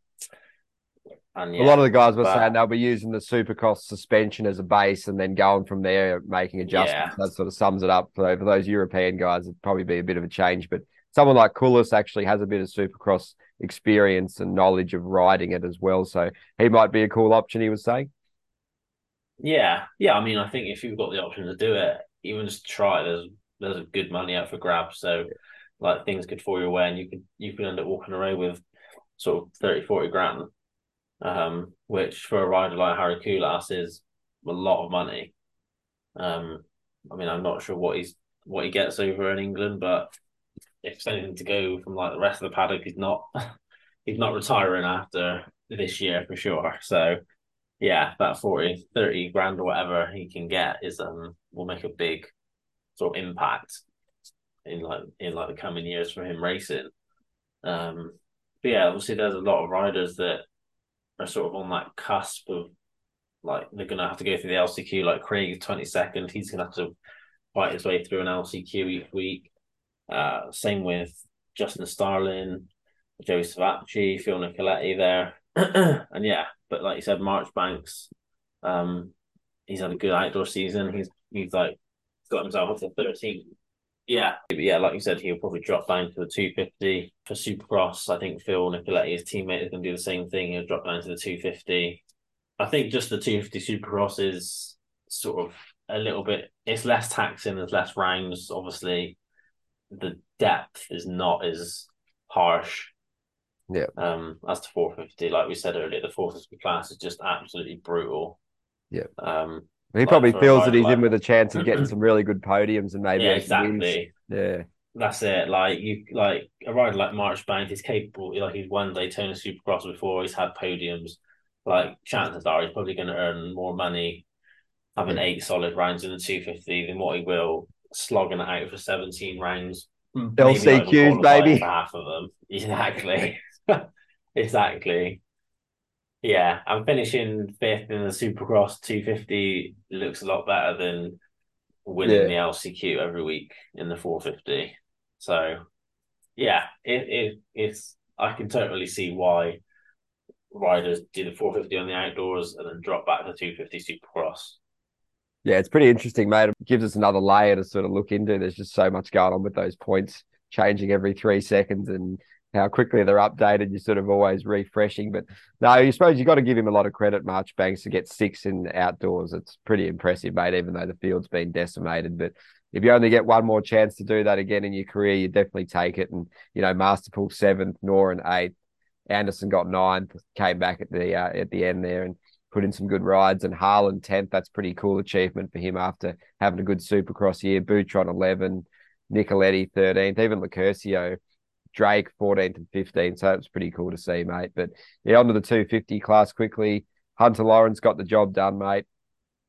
and yeah, a lot of the guys were but- saying they'll be using the Supercross suspension as a base and then going from there, making adjustments. Yeah. That sort of sums it up. For, for those European guys, it'd probably be a bit of a change. But someone like Kullas actually has a bit of Supercross experience and knowledge of riding it as well. So he might be a cool option, he was saying. Yeah, yeah. I mean, I think if you've got the option to do it, even just try. it. There's there's a good money out for grabs. So, like things could fall your way, and you could you could end up walking away with sort of 30, 40 grand, um, which for a rider like Harri Kullas is a lot of money. Um, I mean, I'm not sure what he's what he gets over in England, but if anything to go from like the rest of the paddock, he's not *laughs* he's not retiring after this year for sure. So yeah, that 40, 30 grand or whatever he can get is um will make a big sort of impact in like in like the coming years for him racing. Um, but yeah, obviously there's a lot of riders that are sort of on that cusp of like they're gonna have to go through the LCQ. Like Craig, is twenty second, he's gonna have to fight his way through an LCQ each week. Uh, same with Justin Starling, Joey Savatgy, Phil Nicoletti there, *clears throat* and yeah, but like you said, Marchbanks, um, he's had a good outdoor season. He's he's like got himself up to thirteen. Yeah, but yeah, like you said, he'll probably drop down to the 250 for Supercross. I think Phil Nicoletti, his teammate, is going to do the same thing. He'll drop down to the 250. I think just the 250 Supercross is sort of a little bit. It's less taxing. There's less rounds. Obviously, the depth is not as harsh. Yeah. Um, as to 450, like we said earlier, the 450 class is just absolutely brutal. Yeah. Um, he probably feels that he's in with a chance of getting *clears throat* some really good podiums and maybe yeah, exactly. Wins. Yeah. That's it. Like you, like a rider like Marchbank is capable. Like he's won Daytona Supercross before. He's had podiums. Like chances are he's probably going to earn more money having eight solid rounds in the 250 than what he will slogging it out for 17 rounds. LCQs, baby. half of them. *laughs* Exactly. *laughs* exactly. Yeah, I'm finishing fifth in the Supercross 250 looks a lot better than winning yeah. the LCQ every week in the 450. So, yeah, it, it it's I can totally see why riders do the 450 on the outdoors and then drop back to 250 Supercross. Yeah, it's pretty interesting, mate. It gives us another layer to sort of look into. There's just so much going on with those points changing every three seconds and how quickly they're updated. You're sort of always refreshing. But no, you suppose you've got to give him a lot of credit, Marchbanks, to get six in outdoors. It's pretty impressive, mate, even though the field's been decimated. But if you only get one more chance to do that again in your career, you definitely take it. And, you know, Masterpool seventh, Noren eighth, Anderson got ninth, came back at the uh, at the end there and put in some good rides. And Harlan tenth, that's pretty cool achievement for him after having a good Supercross year. Boutron eleven, Nicoletti thirteenth, even Locurcio Drake 14th and 15th. So it was pretty cool to see, mate. But yeah, onto the 250 class quickly. Hunter Lawrence got the job done, mate.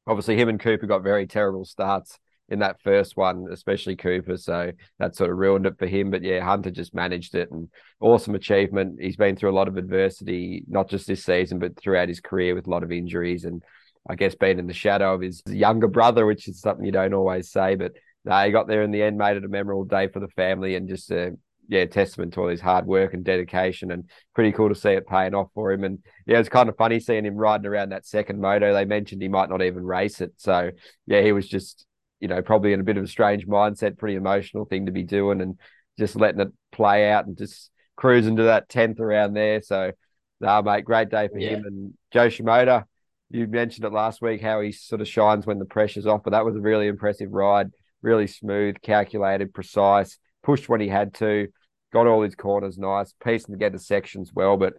Obviously, him and Cooper got very terrible starts in that first one, especially Cooper. So that sort of ruined it for him. But yeah, Hunter just managed it and awesome achievement. He's been through a lot of adversity, not just this season, but throughout his career with a lot of injuries and I guess being in the shadow of his younger brother, which is something you don't always say. But no, he got there in the end, made it a memorable day for the family and just a yeah, testament to all his hard work and dedication, and pretty cool to see it paying off for him. And yeah, it's kind of funny seeing him riding around that second moto. They mentioned he might not even race it, so yeah, he was just you know probably in a bit of a strange mindset, pretty emotional thing to be doing, and just letting it play out and just cruising to that tenth around there. So, nah, mate, great day for yeah. him and Jo Shimoda. You mentioned it last week how he sort of shines when the pressure's off, but that was a really impressive ride, really smooth, calculated, precise, pushed when he had to got all his corners nice, piecing together sections well. But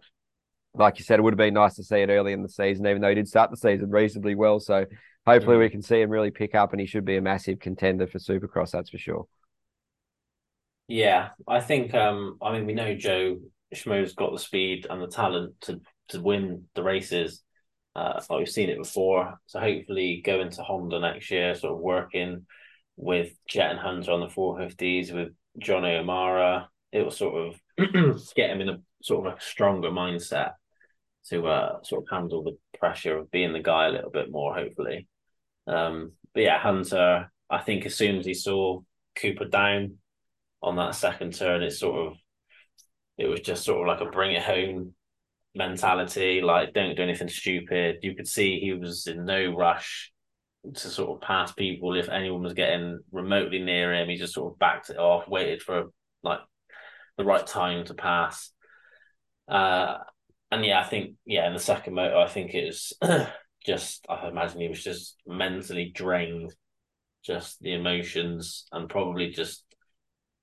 like you said, it would have been nice to see it early in the season, even though he did start the season reasonably well. So hopefully we can see him really pick up, and he should be a massive contender for Supercross. That's for sure. Yeah, I think. Um, I mean, we know Joe Schmo's got the speed and the talent to to win the races. Uh, like we've seen it before. So hopefully, going into Honda next year, sort of working with Jett and Hunter on the 450s, with John O'Mara, it will sort of *clears throat* get him in a sort of a stronger mindset to uh, sort of handle the pressure of being the guy a little bit more, hopefully. Um, but yeah, Hunter, I think as soon as he saw Cooper down on that second turn, it sort of it was just sort of like a bring it home mentality, like don't do anything stupid. You could see he was in no rush to sort of pass people if anyone was getting remotely near him. He just sort of backed it off, waited for like the right time to pass. Uh, and yeah, I think yeah, in the second motor, I think it was *clears throat* just I imagine he was just mentally drained, just the emotions, and probably just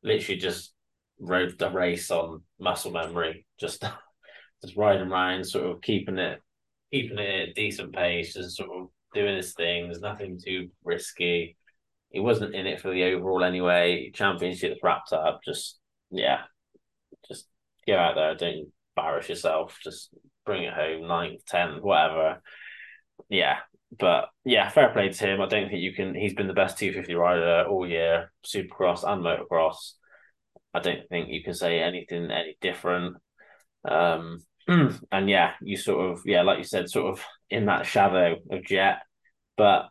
literally just rode the race on muscle memory, just *laughs* just riding around, sort of keeping it keeping it at a decent pace, just sort of doing his thing. There's nothing too risky. He wasn't in it for the overall anyway. Championships wrapped up, just yeah, go out there, don't embarrass yourself, just bring it home, ninth, tenth, whatever. Yeah, but yeah, fair play to him. I don't think you can. He's been the best 250 rider all year, Supercross and Motocross. I don't think you can say anything any different. Um, *clears throat* and yeah, you sort of yeah, like you said, sort of in that shadow of Jett, but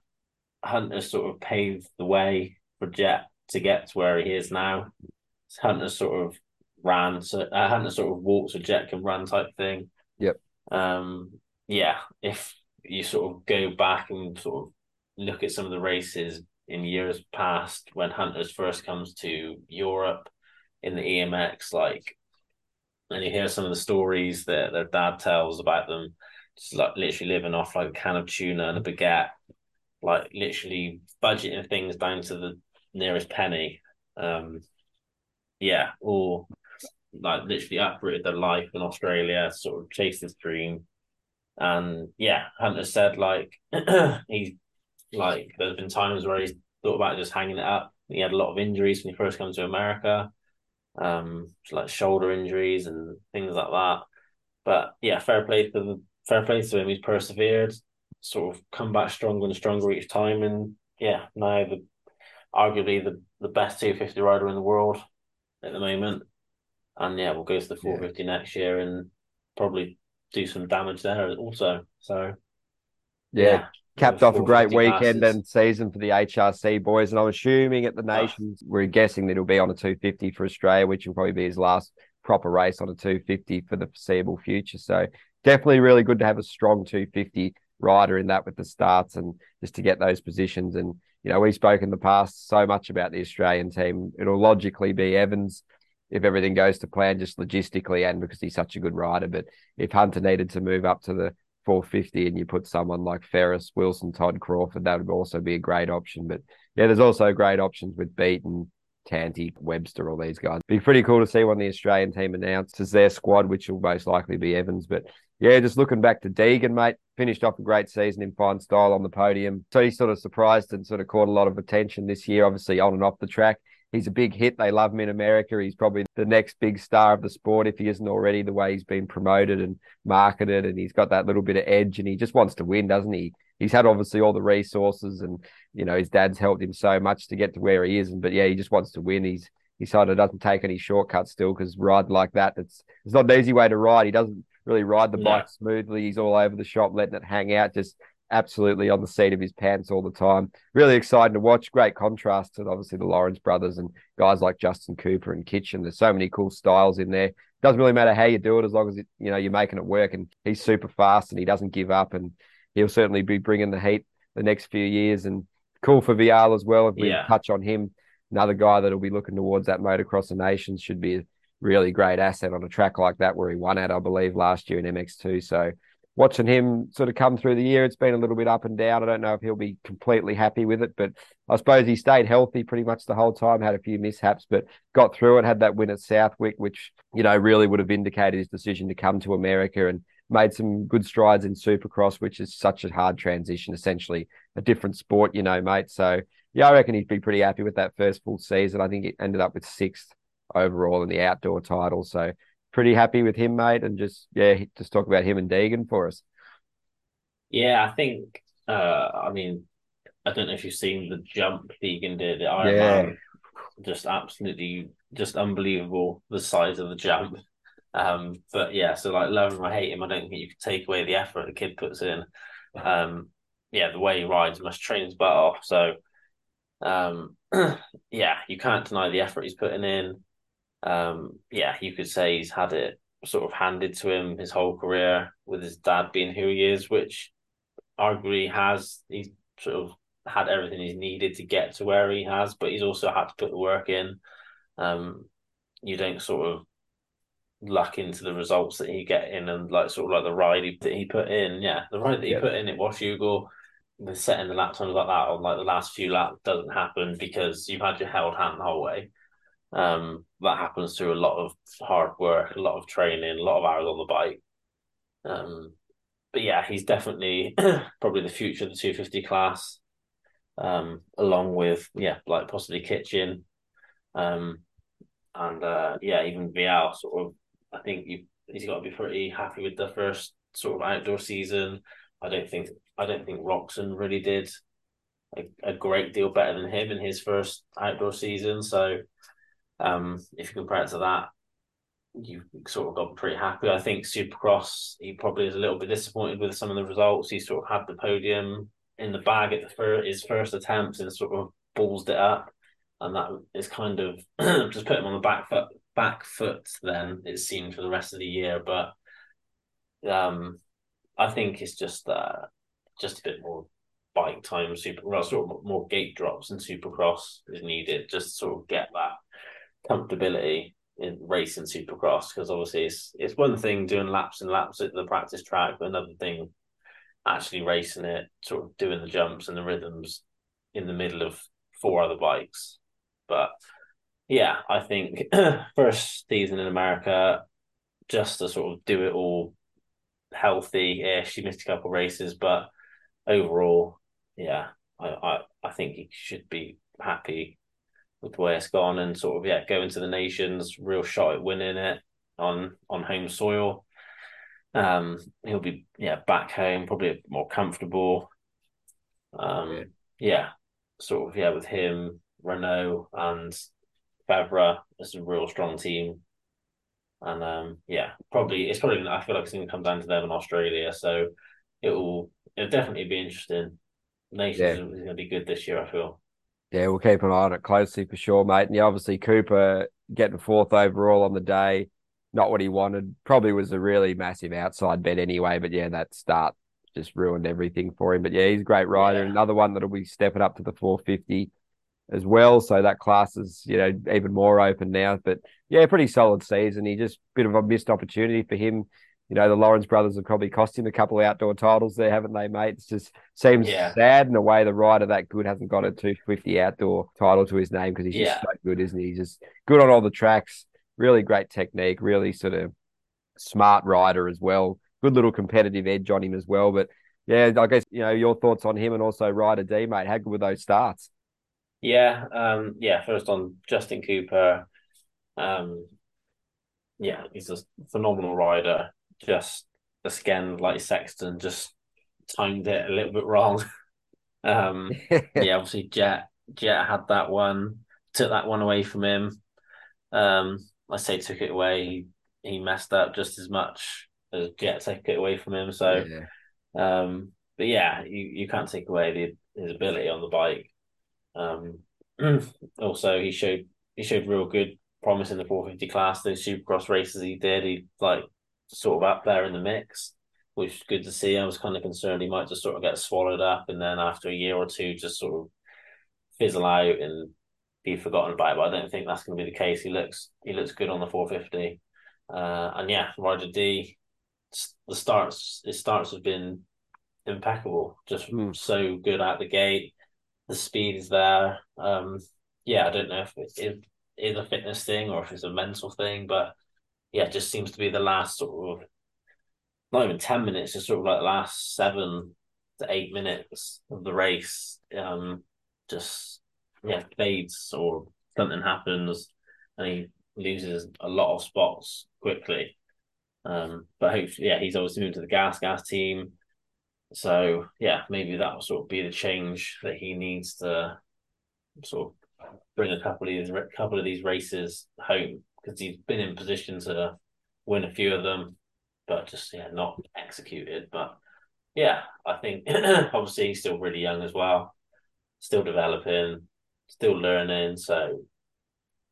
Hunter sort of paved the way for Jett to get to where he is now. Hunter sort of ran, so I hadn't sort of walks so Jett can run type thing. Yep. Um, yeah, if you sort of go back and sort of look at some of the races in years past when Hunters first comes to Europe in the EMX, like, and you hear some of the stories that their dad tells about them, just like literally living off like a can of tuna and a baguette, like literally budgeting things down to the nearest penny. Um, yeah, or like literally uprooted their life in Australia, sort of chased this dream. And yeah, Hunter said like *clears throat* he's like there's been times where he's thought about just hanging it up. He had a lot of injuries when he first came to America, um, like shoulder injuries and things like that. But yeah, fair play to the fair play to him. He's persevered, sort of come back stronger and stronger each time, and yeah, now the arguably the the best 250 rider in the world at the moment. And yeah, we'll go to the 450 yeah. next year and probably do some damage there also. So yeah, yeah capped off a great weekend and season for the HRC boys. And I'm assuming at the ah. Nations, we're guessing that he'll be on a 250 for Australia, which will probably be his last proper race on a 250 for the foreseeable future. So definitely really good to have a strong 250 rider in that with the starts and just to get those positions. And, you know, we spoke in the past so much about the Australian team. It'll logically be Evans if everything goes to plan, just logistically and because he's such a good rider. But if Hunter needed to move up to the 450 and you put someone like Ferris, Wilson, Todd Crawford, that would also be a great option. But yeah, there's also great options with Beaton, Tanti, Webster, all these guys. It'd Be pretty cool to see when the Australian team announces their squad, which will most likely be Evans. But yeah, just looking back to Deegan, mate, finished off a great season in fine style on the podium. So he's sort of surprised and sort of caught a lot of attention this year, obviously on and off the track he's a big hit. They love him in America. He's probably the next big star of the sport if he isn't already. The way he's been promoted and marketed, and he's got that little bit of edge, and he just wants to win, doesn't he? He's had obviously all the resources, and you know his dad's helped him so much to get to where he is. And but yeah, he just wants to win. He's he sort of doesn't take any shortcuts still because riding like that, it's it's not an easy way to ride. He doesn't really ride the bike smoothly. He's all over the shop, letting it hang out, just absolutely on the seat of his pants all the time. Really exciting to watch. Great contrast to obviously the Lawrence brothers and guys like Justin Cooper and Kitchen. There's so many cool styles in there. Doesn't really matter how you do it as long as it, you know you're making it work. And he's super fast and he doesn't give up. And he'll certainly be bringing the heat the next few years. And cool for Vialle as well. If we yeah. touch on him, another guy that'll be looking towards that motocross of nations should be a really great asset on a track like that where he won at, I believe, last year in MX2. So watching him sort of come through the year, it's been a little bit up and down. I don't know if he'll be completely happy with it, but I suppose he stayed healthy pretty much the whole time, had a few mishaps, but got through it, had that win at Southwick, which, you know, really would have indicated his decision to come to America and made some good strides in Supercross, which is such a hard transition, essentially a different sport, you know, mate. So, yeah, I reckon he'd be pretty happy with that first full season. I think it ended up with sixth overall in the outdoor title. So, pretty happy with him, mate, and just yeah, just talk about him and Deegan for us. Yeah, I think. Uh, I mean, I don't know if you've seen the jump Deegan did Ironman. Yeah. Just absolutely, just unbelievable the size of the jump. Um, but yeah, so like love him or hate him, I don't think you can take away the effort the kid puts in. Um, yeah, the way he rides must train his butt off. So, um, *clears throat* yeah, you can't deny the effort he's putting in um, yeah, you could say he's had it sort of handed to him his whole career with his dad being who he is, which arguably has he's sort of had everything he's needed to get to where he has, but he's also had to put the work in. Um, you don't sort of luck into the results that he get in and like sort of like the ride he, that he put in. Yeah, the ride that he put in at Washougal, the setting the lap times like that on like the last few laps doesn't happen because you've had your held hand the whole way. Um, that happens through a lot of hard work, a lot of training, a lot of hours on the bike. Um, but yeah, he's definitely *clears throat* probably the future of the 250 class, um, along with yeah, like possibly Kitchen, um, and uh, yeah, even Vialle. Sort of, I think you he's got to be pretty happy with the first sort of outdoor season. I don't think I don't think Roczen really did a, a great deal better than him in his first outdoor season. So um, if you compare it to that, you've sort of got pretty happy. I think Supercross, he probably is a little bit disappointed with some of the results. He sort of had the podium in the bag at the fir- his first attempts and sort of ballsed it up, and that is kind of *clears throat* just put him on the back foot. Back foot. Then it seemed for the rest of the year, but um, I think it's just uh, just a bit more bike time. Super, well, sort of more gate drops and Supercross is needed just to sort of get that comfortability in racing Supercross because obviously it's it's one thing doing laps and laps at the practice track, but another thing actually racing it, sort of doing the jumps and the rhythms in the middle of four other bikes. But yeah, I think *clears throat* first season in America, just to sort of do it all healthy. Yeah, she missed a couple races, but overall, yeah, I, I, I think he should be happy with the way it's gone and sort of yeah, go into the nations, real shot at winning it on on home soil. Um, he'll be yeah back home, probably more comfortable. Um, yeah. yeah, sort of yeah with him, Renaux and Febvre. It's a real strong team, and um, yeah, probably it's probably I feel like it's going to come down to them in Australia. So it will it'll definitely be interesting. Nations yeah. is going to be good this year. I feel. Yeah, we'll keep an eye on it closely for sure, mate. And yeah, obviously Cooper getting fourth overall on the day not what he wanted. Probably was a really massive outside bet anyway. But yeah, that start just ruined everything for him. But yeah, he's a great rider. Yeah. Another one that'll be stepping up to the 450 as well. So that class is, you know, even more open now. But yeah, pretty solid season. He just bit of a missed opportunity for him. You know, the Lawrence brothers have probably cost him a couple of outdoor titles there, haven't they, mate? It just seems yeah. sad in a way the rider that good hasn't got a 250 outdoor title to his name because he's yeah. just so good, isn't he? He's just good on all the tracks really great technique, really sort of smart rider as well. Good little competitive edge on him as well. But yeah, I guess you know your thoughts on him and also Ryder D, mate. How good were those starts? Yeah, um, yeah. First on Justin Cooper, um, yeah, he's a phenomenal rider. Just again, like Sexton, just timed it a little bit wrong. *laughs* um, *laughs* yeah, obviously Jett Jett had that one, took that one away from him. Um, I say took it away, he, he messed up just as much as Jett took it away from him. So, yeah. um, but yeah, you, you can't take away the, his ability on the bike. Um, *clears throat* also, he showed he showed real good promise in the 450 class. Those Supercross races he did, he like sort of up there in the mix, which is good to see. I was kind of concerned he might just sort of get swallowed up, and then after a year or two, just sort of fizzle out and be forgotten about. But I don't think that's going to be the case. He looks he looks good on the 450, uh, and yeah, Ryder D. The starts his starts have been impeccable, just mm. so good out the gate. The speed is there. Um, yeah, I don't know if it is a fitness thing or if it's a mental thing, but yeah, it just seems to be the last sort of not even ten minutes, just sort of like the last seven to eight minutes of the race. Um, just yeah fades or something happens and he loses a lot of spots quickly. Um, but hopefully, yeah, he's obviously moved to the gas gas team. So yeah, maybe that will sort of be the change that he needs to sort of bring a couple of these couple of these races home because he's been in position to win a few of them, but just yeah, not executed. But yeah, I think *clears throat* obviously he's still really young as well, still developing still learning. So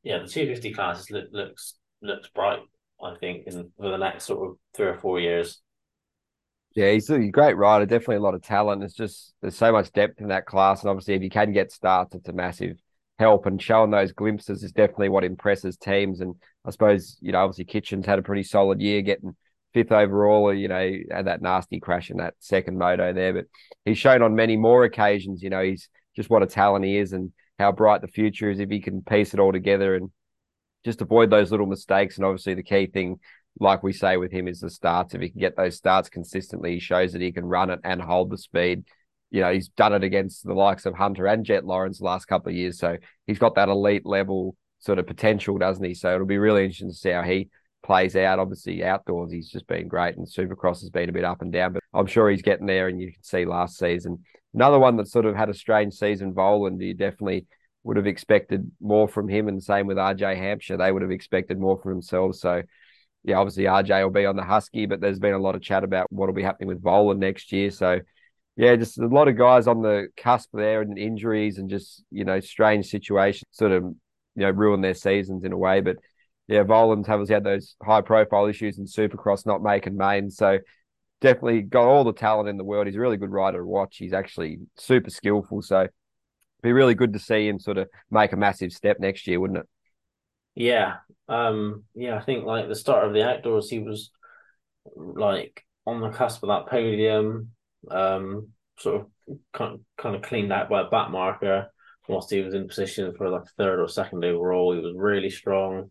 yeah, the 250 class look, looks looks bright. I think in for the next sort of three or four years. Yeah, he's a great rider. Definitely a lot of talent. It's just there's so much depth in that class, and obviously if you can get starts, it's a massive help. And showing those glimpses is definitely what impresses teams. And I suppose you know obviously Kitchen's had a pretty solid year, getting fifth overall. You know, had that nasty crash in that second moto there, but he's shown on many more occasions. You know, he's just what a talent he is, and how bright the future is if he can piece it all together and just avoid those little mistakes. And obviously, the key thing, like we say with him, is the starts. If he can get those starts consistently, he shows that he can run it and hold the speed. You know, he's done it against the likes of Hunter and Jett Lawrence the last couple of years. So he's got that elite level sort of potential, doesn't he? So it'll be really interesting to see how he plays out. Obviously, outdoors he's just been great, and Supercross has been a bit up and down, but I'm sure he's getting there. And you can see last season another one that sort of had a strange season. Vohland, you definitely would have expected more from him, and same with RJ Hampshire. They would have expected more from themselves. So. Yeah, obviously RJ will be on the Husky, but there's been a lot of chat about what will be happening with Vohland next year. So yeah, just a lot of guys on the cusp there and injuries and just, you know, strange situations sort of, you know, ruin their seasons in a way. But yeah, Vohland's obviously had those high profile issues in Supercross not making main. So definitely got all the talent in the world. He's a really good rider to watch. He's actually super skillful. So be really good to see him sort of make a massive step next year, wouldn't it? Yeah. Um, yeah, I think like the start of the outdoors, he was like on the cusp of that podium, um, sort of kind kind of cleaned out by a back marker whilst he was in position for like third or second overall. He was really strong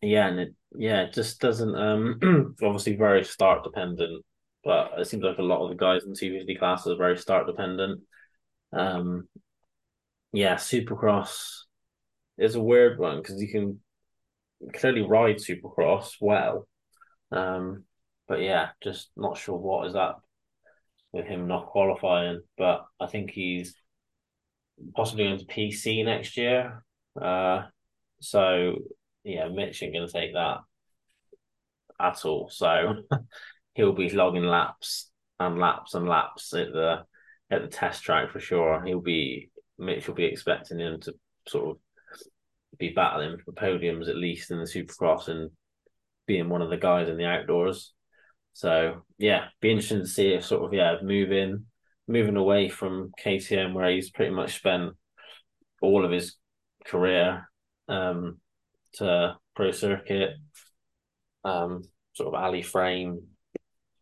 yeah, and it yeah, it just doesn't um *clears throat* obviously very start dependent, but it seems like a lot of the guys in two fifty classes are very start dependent. Um yeah, Supercross is a weird one because you can clearly ride Supercross well. Um but yeah, just not sure what is up with him not qualifying. But I think he's possibly going to PC next year. Uh so yeah, Mitch ain't to take that at all. So *laughs* he'll be logging laps and laps and laps at the at the test track for sure. He'll be Mitch will be expecting him to sort of be battling for podiums at least in the Supercross and being one of the guys in the outdoors. So yeah, be interesting to see if sort of yeah moving moving away from KTM where he's pretty much spent all of his career um, to pro circuit, um, sort of alley frame,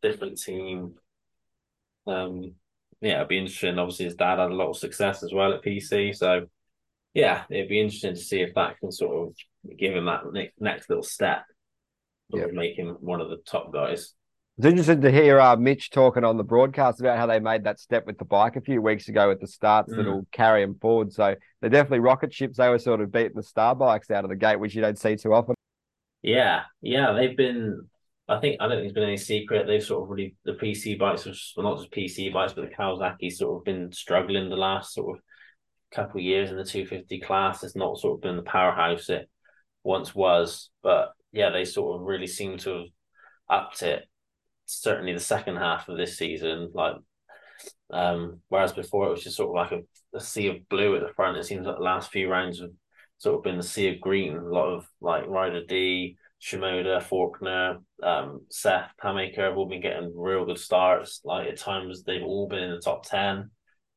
different team. Um, yeah, it'd be interesting. Obviously, his dad had a lot of success as well at PC, so yeah, it'd be interesting to see if that can sort of give him that next, next little step, yeah. make him one of the top guys. It's interesting to hear uh, Mitch talking on the broadcast about how they made that step with the bike a few weeks ago with the starts mm. that'll carry them forward. So they're definitely rocket ships. They were sort of beating the star bikes out of the gate, which you don't see too often. Yeah, yeah, they've been. I think I don't think it's been any secret. They've sort of really the PC bikes, well, not just PC bikes, but the Kawasaki sort of been struggling the last sort of couple of years in the 250 class. It's not sort of been the powerhouse it once was, but yeah, they sort of really seem to have upped it certainly the second half of this season. Like, um, whereas before it was just sort of like a, a sea of blue at the front. It seems like the last few rounds have sort of been the sea of green. A lot of like Ryder D, Shimoda, Forkner, um, Seth, Hammaker have all been getting real good starts. Like at times they've all been in the top ten.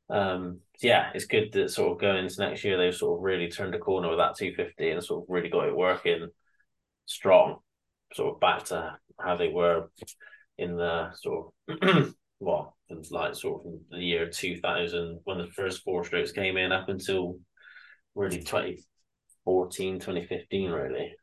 Um, yeah, it's good that sort of going into next year they've sort of really turned a corner with that 250 and sort of really got it working strong, sort of back to how they were in the sort of *clears throat* well, like sort of the year 2000 when the first four strokes came in up until really 2014, 2015, really.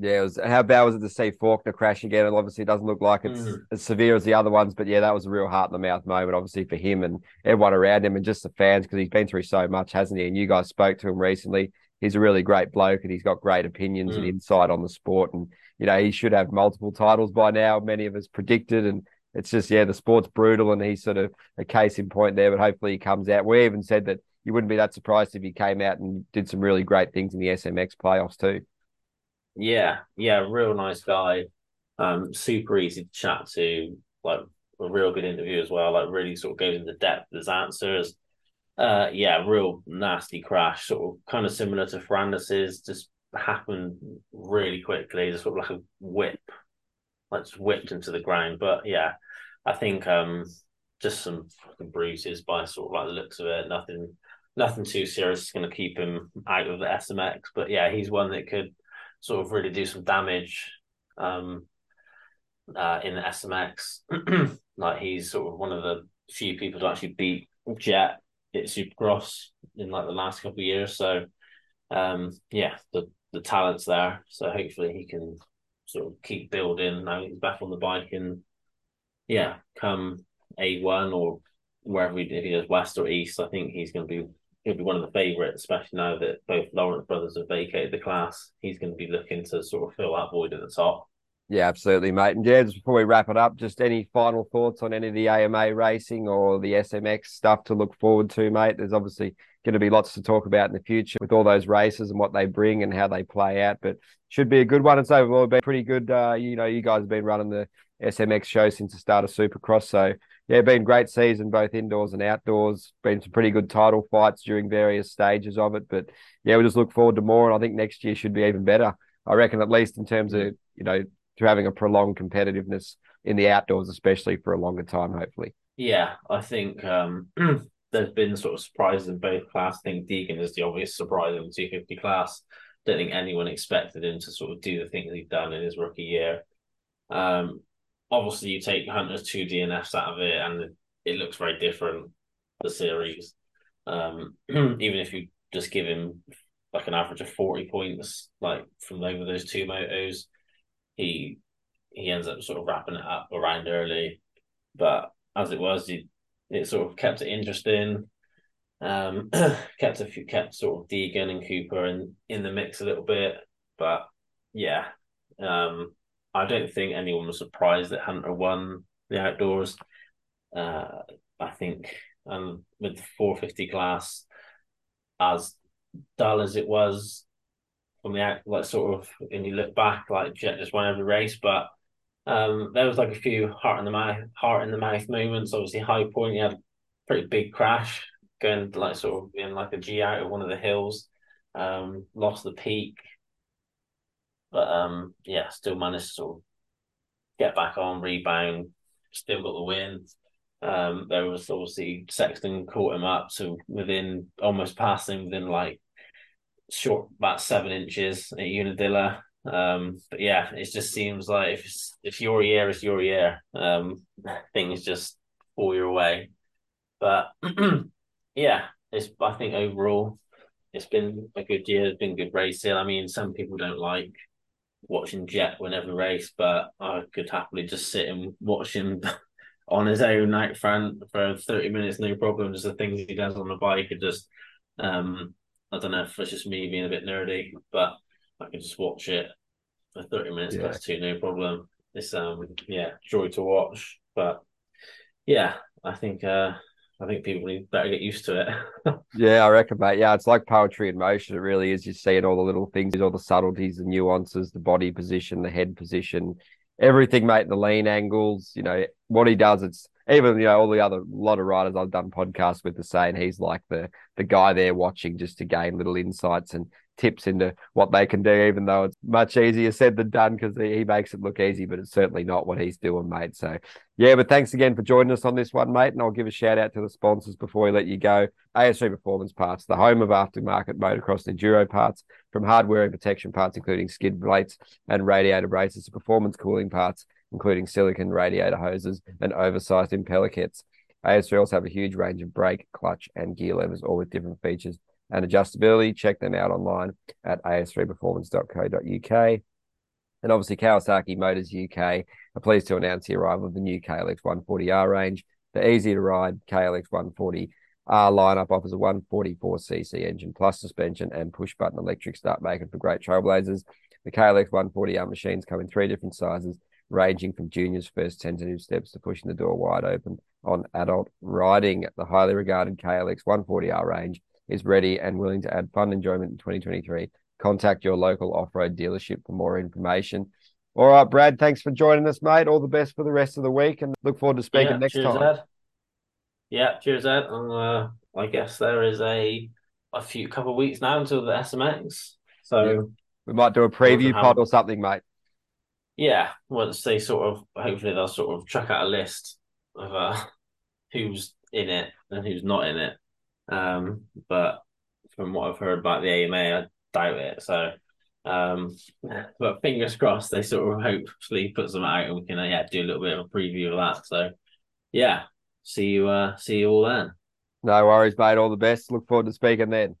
Yeah, it was how bad was it to see Forkner crash again? And obviously, it doesn't look like it's mm. as severe as the other ones, but yeah, that was a real heart in the mouth moment, obviously for him and everyone around him, and just the fans because he's been through so much, hasn't he? And you guys spoke to him recently. He's a really great bloke, and he's got great opinions mm. and insight on the sport. And you know, he should have multiple titles by now. Many of us predicted, and it's just yeah, the sport's brutal, and he's sort of a case in point there. But hopefully, he comes out. We even said that you wouldn't be that surprised if he came out and did some really great things in the SMX playoffs too. Yeah, yeah, real nice guy. Um, super easy to chat to. Like a real good interview as well. Like really sort of goes into depth his answers. Uh, yeah, real nasty crash, sort of kind of similar to Ferrandis's, just happened really quickly, just sort of like a whip, like just whipped into the ground. But yeah, I think um just some fucking bruises by sort of like the looks of it. Nothing nothing too serious is gonna keep him out of the SMX. But yeah, he's one that could sort of really do some damage um uh in the SMX. *clears throat* like he's sort of one of the few people to actually beat Jett at Supercross in like the last couple of years. So um yeah, the the talent's there. So hopefully he can sort of keep building. Now he's back on the bike and yeah, come A one or wherever he, if he does west or east, I think he's going to be he'll be one of the favourites, especially now that both Lawrence brothers have vacated the class. He's going to be looking to sort of fill that void at the top. Yeah, absolutely, mate. And yeah, before we wrap it up, just any final thoughts on any of the AMA racing or the SMX stuff to look forward to, mate? There's obviously going to be lots to talk about in the future with all those races and what they bring and how they play out, but should be a good one. It's overall been pretty good. Uh, you know, you guys have been running the SMX show since the start of Supercross, so yeah, been great season both indoors and outdoors. Been some pretty good title fights during various stages of it, but yeah, we just look forward to more, and I think next year should be even better. I reckon, at least in terms of you know to having a prolonged competitiveness in the outdoors, especially for a longer time, hopefully. Yeah, I think um, *clears throat* there's been sort of surprises in both class. I think Deegan is the obvious surprise in the 250 class. Don't think anyone expected him to sort of do the things he's done in his rookie year. Um, obviously, you take Hunter's two DNFs out of it, and it looks very different. The series, um, *clears throat* even if you just give him like an average of 40 points, like from over those two motos, he he ends up sort of wrapping it up around early. But as it was, he, it sort of kept it interesting. Um, *clears throat* kept a few, kept sort of Deegan and Cooper in in the mix a little bit. But yeah, um, I don't think anyone was surprised that Hunter won the outdoors. Uh, I think um, with the 450 class, as dull as it was, from the act, like sort of, and you look back, like Jett just won every race, but um, there was like a few heart in the mouth, heart in the mouth moments. Obviously, High Point, he had a pretty big crash going like sort of in like a G out of one of the hills, um, lost the peak, but um, yeah, still managed to sort of get back on, rebound, still got the win. Um, there was obviously Sexton caught him up, so within almost passing within like short about seven inches at Unadilla. Um, but yeah, it just seems like if if your year is your year, um, *laughs* things just fall your way. But *clears throat* yeah, it's I think overall it's been a good year. It's been good racing. I mean, some people don't like watching Jett whenever race, but I could happily just sit and watch him *laughs* on his own night front for 30 minutes, no problem. Just the things he does on the bike are just um I don't know if it's just me being a bit nerdy, but I can just watch it for 30 minutes yeah. plus two, no problem. It's um yeah, joy to watch. But yeah, I think uh I think people need better get used to it. *laughs* yeah, I reckon, mate. Yeah, it's like poetry in motion. It really is. You see it all the little things, all the subtleties, the nuances, the body position, the head position, everything, mate. The lean angles. You know what he does. It's even you know all the other lot of writers I've done podcasts with the saying he's like the the guy there watching just to gain little insights and tips into what they can do, even though it's much easier said than done because he, makes it look easy, but it's certainly not what he's doing, mate. So, yeah, but thanks again for joining us on this one, mate. And I'll give a shout out to the sponsors before we let you go. AS3 Performance Parts, the home of aftermarket motocross and enduro parts, from hardware and protection parts, including skid plates and radiator braces, to performance cooling parts including silicon radiator hoses and oversized impeller kits. AS3 also have a huge range of brake, clutch, and gear levers, all with different features and adjustability. Check them out online at as3performance.co.uk. And obviously, Kawasaki Motors UK are pleased to announce the arrival of the new KLX 140R range. The easy to ride KLX 140R lineup offers a 144cc engine plus suspension and push button electric start, making for great trailblazers. The KLX 140R machines come in three different sizes ranging from juniors' first tentative steps to pushing the door wide open on adult riding. The highly regarded KLX 140R range is ready and willing to add fun enjoyment in 2023. Contact your local off road dealership for more information. All right, Brad, thanks for joining us, mate. All the best for the rest of the week and look forward to speaking yeah, next cheers, time. Ed. Yeah, cheers, Ed. Uh, I guess there is a a few couple of weeks now until the SMX. So yeah. we might do a preview pod or something, mate yeah, once they sort of hopefully they'll sort of chuck out a list of uh, who's in it and who's not in it. Um, but from what I've heard about the AMA, I doubt it. So, um, but fingers crossed they sort of hopefully put some out and we can uh, yeah do a little bit of a preview of that. So, yeah, see you uh see you all then. No worries, mate. All the best. Look forward to speaking then.